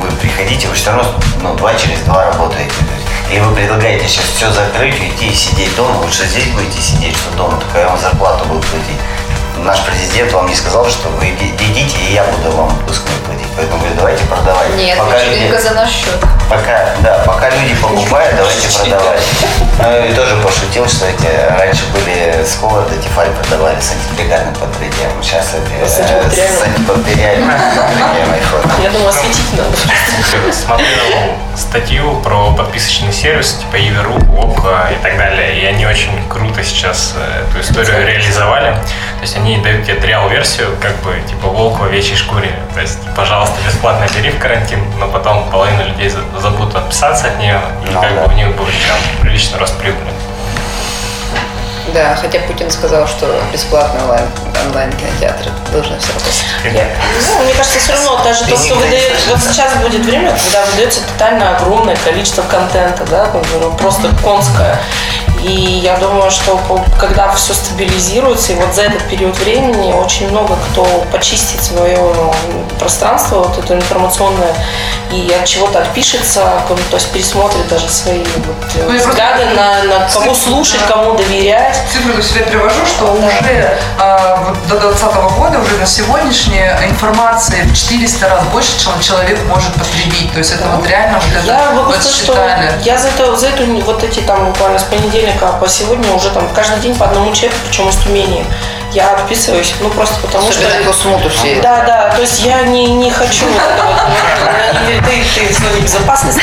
вы приходите, вы все равно ну, два через два работаете. Или вы предлагаете сейчас все закрыть, уйти и сидеть дома, лучше здесь будете сидеть, что дома, только вам зарплату буду платить. Наш президент вам не сказал, что вы иди- идите, и я буду вам отпускной платить. Поэтому говорит, давайте продавать. Нет, Пока люди- только за наш счет. Пока, да, пока люди покупают, давайте продавать. Ну и тоже пошутил, что эти раньше были с холода Тефаль продавали с антипригарным покрытием. Сейчас эти С антибактериальным покрытием айфона. Я думаю, осветить надо. Смотрел статью про подписочный сервис, типа Иверу, Ока и так далее. И они очень круто сейчас э, эту историю реализовали. То есть они дают тебе триал-версию, как бы, типа, волк в овечьей шкуре. То есть, пожалуйста, бесплатно бери в карантин, но потом половина людей за- забудут отписаться от нее, и Ну как да. бы у них будет прям приличный рост прибыли. Да, хотя Путин сказал, что бесплатный онлайн, онлайн-кинотеатры должны все работать. Ну, мне кажется, все равно даже то, что выдает, вот сейчас будет время, когда выдается тотально огромное количество контента, да, ну, просто конское. И я думаю, что когда все стабилизируется, и вот за этот период времени очень много кто почистит свое пространство, вот это информационное, и от чего-то отпишется, то есть пересмотрит даже свои вот, э, Ну, я взгляды на, на кого слушать, кому доверять. Цифры у себя привожу, что уже а, вот до 2020 года, уже на сегодняшнее информации в 400 раз больше, чем человек может потребить. То есть это вот реально вот это Я могу сказать, что подсчитали. я за, это, за эту вот эти там буквально с понедельника по сегодня уже там каждый день по одному человеку, причем из Тюмени. Я отписываюсь, ну просто потому Особенно что... эту смуту все. Да, да, то есть я не, не хочу вот это вот, они говорят, ты, ты в службе безопасности.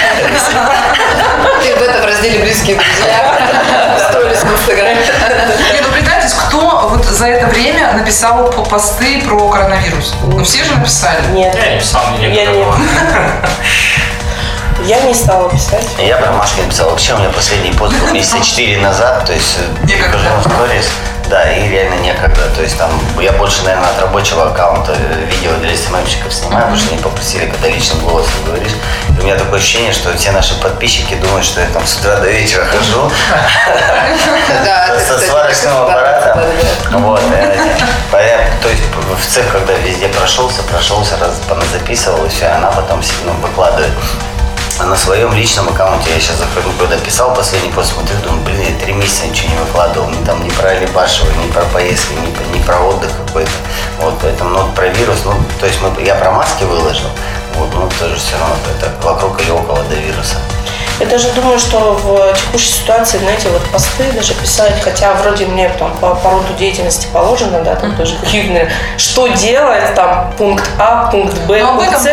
Ты в этом разделе близкие друзья. В сторис в Инстаграме. Не, ну представьте, кто вот за это время написал по- посты про коронавирус? Ну все же написали. Нет, Я не писал мне Я не-. я не стала писать. Я про Машки написал. Вообще у меня последний пост был месяца четыре назад, то есть э, Некогда. сторис. Да, и реально некогда. То есть там я больше, наверное, от рабочего аккаунта э, видео для СММщиков снимаю, потому что они попросили, когда личным голосом говоришь. И у меня такое ощущение, что все наши подписчики думают, что я там с утра до вечера хожу со сварочным аппаратом. Вот, э, то есть в цех, когда везде прошелся, прошелся, раз записывал, и все, она потом ну, выкладывает. на своем личном аккаунте. Я сейчас захожу, когда писал последний пост, смотрю, думаю, блин, я три месяца ничего не выкладывал, ни там ни про Алибашева, ни про поездки, ни, ни про отдых какой-то. Вот, поэтому, ну, про вирус, ну, то есть мы, я про маски выложил, вот, ну, тоже все равно это вокруг или около до вируса. Я даже думаю, что в текущей ситуации, знаете, вот посты даже писать, хотя вроде мне там по, по роду деятельности положено, да, там тоже какие-то, что делать, там, пункт А, пункт Б, Но об пункт С.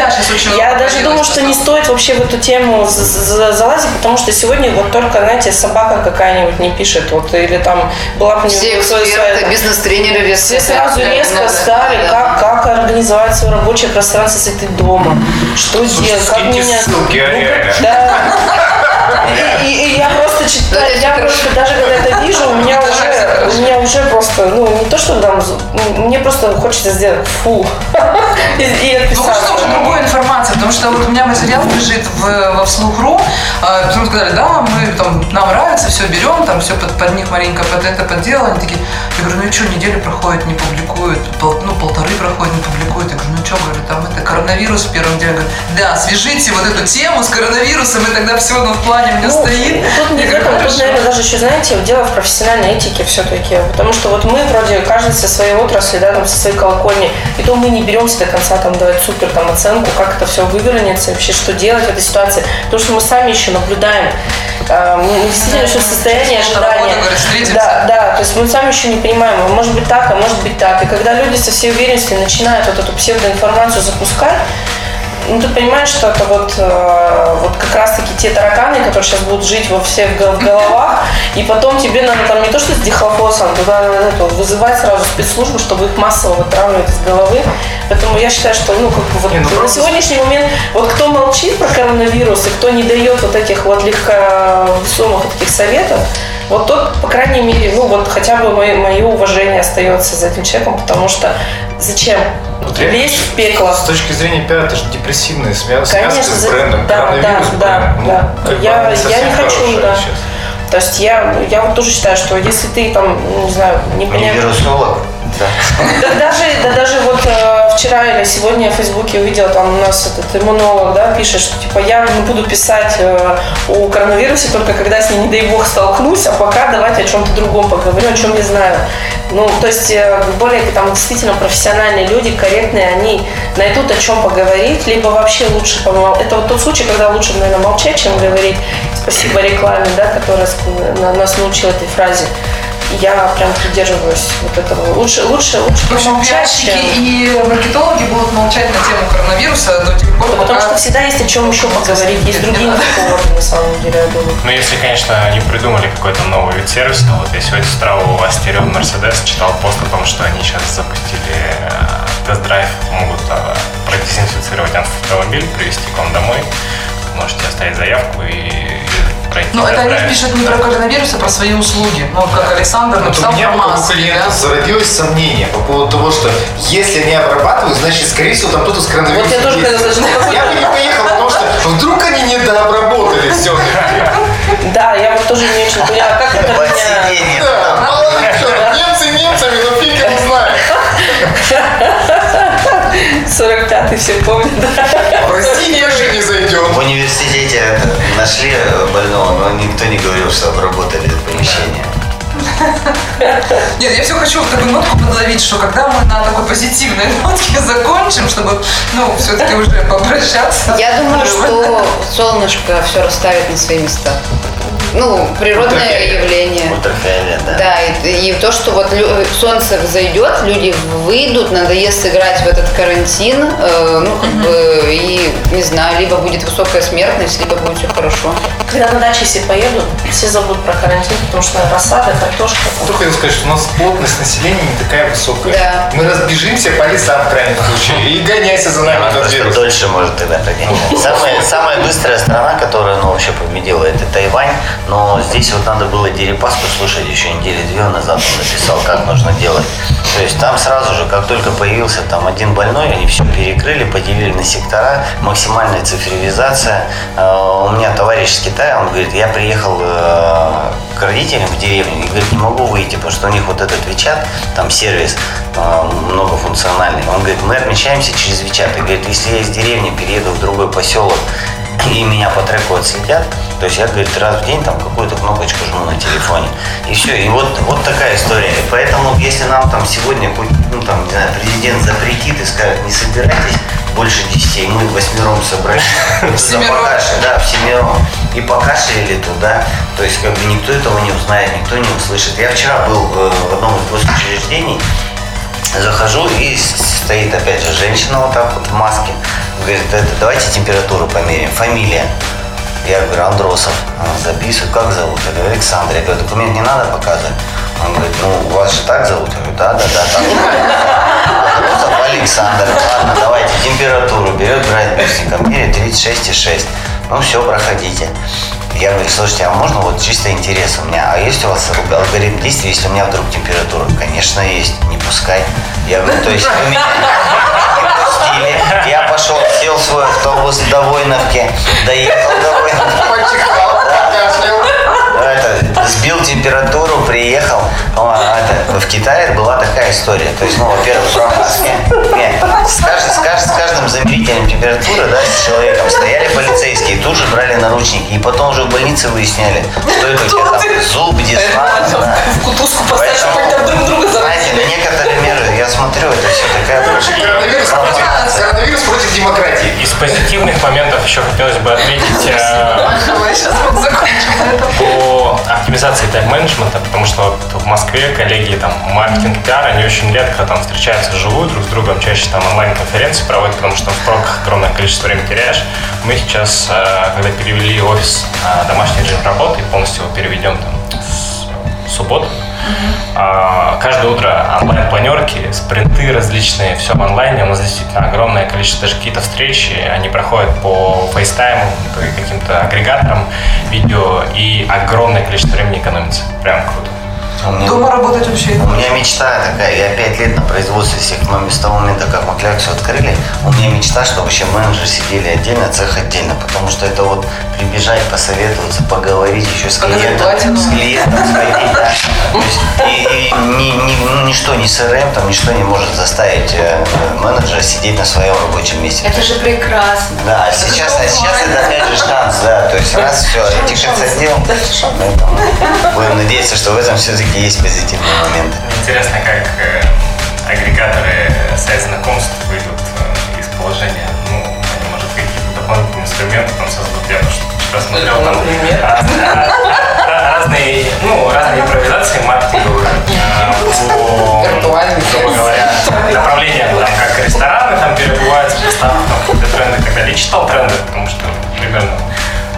Я даже думаю, что не стоит вообще в эту тему за- за- залазить, потому что сегодня вот только, знаете, собака какая-нибудь не пишет, вот, или там была бы Все эксперты, бизнес-тренеры вес Все сразу резко стали, как, как организовать свое рабочее пространство, если ты дома, что делать, как меня... ссылки, а Ну. Да. И, и- и я просто Ну, читаю, это я просто даже когда это вижу, у меня Это уже, у меня уже просто, ну не то, что там, ну, мне просто хочется сделать фу и, Ну, отписаться. уже другой информации, потому что вот у меня материал лежит в, во вслух.ру, а, потом сказали, да, мы там, нам нравится, все берем, там все под, под них маленько под это подделано. Они такие, я говорю, ну и что, неделя проходит, не публикуют, пол- ну, полторы проходит, не публикуют. Я говорю, ну что, говорю, там это коронавирус в первом деле. Говорю, да, свяжите вот эту тему с коронавирусом, и тогда все ну, в плане у меня Ну, стоит. Тут не говорю, тут, наверное, даже еще, знаете, дело в профессиональной этике все-таки. Потому что вот мы вроде каждый со своей отрасли, да, там, со своей колокольни, и то мы не беремся до конца там давать супер там оценку, как это все вывернется, вообще что делать в этой ситуации. Потому что мы сами еще наблюдаем. Мы мы действительно еще полтора ожидания. Да, да, то есть мы сами еще не понимаем, а может быть так, а может быть так. И когда люди со всей уверенностью начинают вот эту псевдоинформацию запускать, ну, ты понимаешь, что это вот, э, вот как раз-таки те тараканы, которые сейчас будут жить во всех гол- головах, и потом тебе надо там не то, что с дихлофосом, туда надо это, вызывать сразу спецслужбы, чтобы их массово вытравливать из головы. Поэтому я считаю, что ну, как бы вот Не, ну, на сегодняшний момент, вот кто молчит про коронавирус и кто не дает вот этих вот легко весомых таких советов, вот тот, по крайней мере, ну вот хотя бы мое, мое уважение остается за этим человеком, потому что зачем Вот лезть в пекло? С точки зрения пиара, это же депрессивная связь, Конечно, связка с брендом. да, Коронавирус да, да, Ну, да. Я- я не хочу, да. сейчас. То есть я, я вот тоже считаю, что если ты там, ну, не знаю, не Не понимаешь... вирусолог, да. Да даже, да даже вот э, вчера или сегодня я в Фейсбуке увидела, там у нас этот иммунолог, да, пишет, что типа я не буду писать э, о коронавирусе только когда с ним, не дай бог, столкнусь, а пока давайте о чем-то другом поговорю, о чем я знаю. Ну, то есть э, более там действительно профессиональные люди, корректные, они найдут о чем поговорить, либо вообще лучше помолчать. Это вот тот случай, когда лучше, наверное, молчать, чем говорить. Спасибо рекламе, да, которая нас научила этой фразе. Я прям придерживаюсь вот этого. Лучше, лучше, лучше В общем, чем- и маркетологи будут молчать на тему коронавируса до тех пор, Да, потому пока- что всегда есть о чем еще поговорить. Есть другие поводы, на самом деле, я думаю. Ну, если, конечно, не придумали какой-то новый вид сервиса, вот я сегодня с утра у Астерион Мерседес читал пост о том, что они сейчас запустили э, тест-драйв, могут э, продезинфицировать автомобиль, привезти к вам домой. Можете оставить заявку и пройти Ну, это они пишут не про коронавирус, а про свои услуги. Ну, как Александр Вот у написал меня про как у маски, клиента да? зародилось сомнение по поводу того, что если они обрабатывают, значит, скорее всего, там кто-то с коронавирусом Вот я тоже хотела сказать, Я бы не поехал, потому что вдруг они недообработали все-таки. Да, я вот тоже не очень поняла, как это меня... Да, мало ли что, немцы немцами, но фиг его знает. 45-й все помнят. Прости, ниже не зайдет. В университете нашли больного, но никто не говорил, что обработали это помещение. Нет, я все хочу вот такую нотку подловить, что когда мы на такой позитивной нотке закончим, чтобы, ну, все-таки уже попрощаться. Я думаю, что солнышко все расставит на свои места. Ну, природное Ультрафиолет. явление. Ультрафиолет, да. Да, и, и то, что вот лю- солнце взойдет, люди выйдут, надоест играть в этот карантин, э, ну, как бы, и, не знаю, либо будет высокая смертность, либо будет все хорошо. Когда на даче все поедут, все забудут про карантин, потому что рассада, картошка. Кто хотел сказать, что у нас плотность населения не такая высокая. Да. Мы разбежимся по лесам в крайнем случае и гоняйся за нами этот просто вирус. дольше может тогда прогонять. Самая, самая быстрая страна, которая ну, вообще победила, это Тайвань. Но здесь вот надо было Дерипаску слушать еще недели две назад. Он написал, как нужно делать. То есть там сразу же, как только появился там один больной, они все перекрыли, поделили на сектора, максимальная цифровизация. Э, У меня товарищ из Китая, он говорит, я приехал э, к родителям в деревню и говорит, не могу выйти, потому что у них вот этот Вичат, там сервис э, многофункциональный. Он говорит, мы отмечаемся через Вичат. И говорит, если я из деревни перееду в другой поселок, и меня по треку отследят, то есть я, говорит, раз в день там какую-то кнопочку жму на телефоне. И все. И вот, вот такая история. И поэтому, если нам там сегодня, ну там, не знаю, президент запретит и скажет, не собирайтесь больше десяти, мы восьмером собрались. Всемиром. Да, всемиром. И покашляли туда. То есть, как бы никто этого не узнает, никто не услышит. Я вчера был э, в одном из госучреждений, Захожу и стоит опять же женщина вот так вот в маске. Говорит, это, давайте температуру померяем. Фамилия. Я говорю, Андросов. Она записывает, как зовут? Я говорю, Александр. Я говорю, документ не надо показывать. Он говорит, ну, вас же так зовут? Я говорю, да, да, да, так. Андросов Александр. Ладно, давайте температуру. Берет, брать бюстиком. Меряет 36,6. Ну, все, проходите. Я говорю, слушайте, а можно вот чисто интерес у меня, а есть у вас алгоритм действия, если у меня вдруг температура? Конечно, есть, не пускай. Я говорю, то есть вы меня не пустили. Я пошел, сел в свой автобус до Войновки, доехал до Войновки. Это, сбил температуру, приехал. А, это, в Китае была такая история. То есть, ну, во-первых, с, каждым, с, каждым, с каждым замерителем температуры, да, с человеком стояли полицейские, тут же брали наручники. И потом уже в больнице выясняли, что это у тебя там зуб. Да. В кутузку они там друг друга знаете, на некоторые меры, я смотрю, это все такая Коронавирус против, коронавирус против демократии. Из позитивных моментов еще хотелось бы отметить по оптимизации тайм-менеджмента, потому что вот в Москве коллеги там маркетинг, пиар, они очень редко там встречаются вживую друг с другом, чаще там онлайн-конференции проводят, потому что в пробках огромное количество времени теряешь. Мы сейчас, э, когда перевели офис на домашний режим работы, полностью его переведем там с субботу, а, Каждое утро онлайн-планерки, спринты различные, все в онлайне. У нас действительно огромное количество, даже какие-то встречи, они проходят по фейстайму, по каким-то агрегаторам видео, и огромное количество времени экономится. Прям круто. У меня- Дома работать вообще. У меня мечта такая, я пять лет на производстве всех моментов, с того момента, как мы кляксу открыли, у меня мечта, чтобы вообще менеджеры сидели отдельно, цех отдельно, потому что это вот прибежать, посоветоваться, поговорить еще с клиентом, с клиентом сходить, да. И, и ни- ни- ну, ничто, ни CRM, там ничто не может заставить э, менеджера сидеть на своем рабочем месте. Это же прекрасно. Да, а сейчас, а сейчас это опять же шанс, да, то есть раз все, этикаться дел, поэтому будем надеяться, что в этом все-таки есть позитивные моменты. Интересно, как э, агрегаторы сайт знакомств выйдут э, из положения. Ну, они, может, какие-то дополнительные инструменты там создадут. Я просто вчера смотрел там Например? раз- ra- разные, ну, разные импровизации маркетинговые э, по, грубо говоря, направлениям, там, как рестораны там перебывают, доставка, там, какие-то тренды и так далее. Я читал тренды, потому что примерно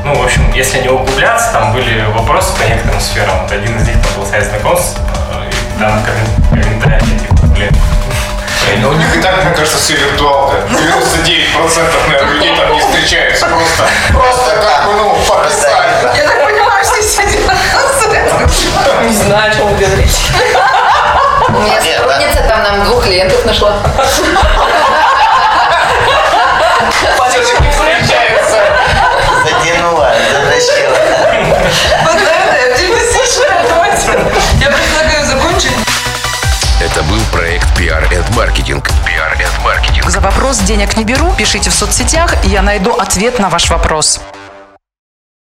ну, в общем, если не углубляться, там были вопросы по некоторым сферам. Вот один из них там был сайт знакомств, э, и там коммен- комментарии, типа, блин, Но у них и так, мне кажется, все виртуалка. 99% наверное, людей там не встречаются. Просто, просто как бы, ну, пописали. Я так понимаю, все сидят. Не знаю, о чем вы говорите. У меня сотрудница там нам двух клиентов нашла. Все-таки затащила. Вот этой оптимистичной ноте я предлагаю закончить. Это был проект PR and Marketing. PR and Marketing. За вопрос денег не беру, пишите в соцсетях, я найду ответ на ваш вопрос.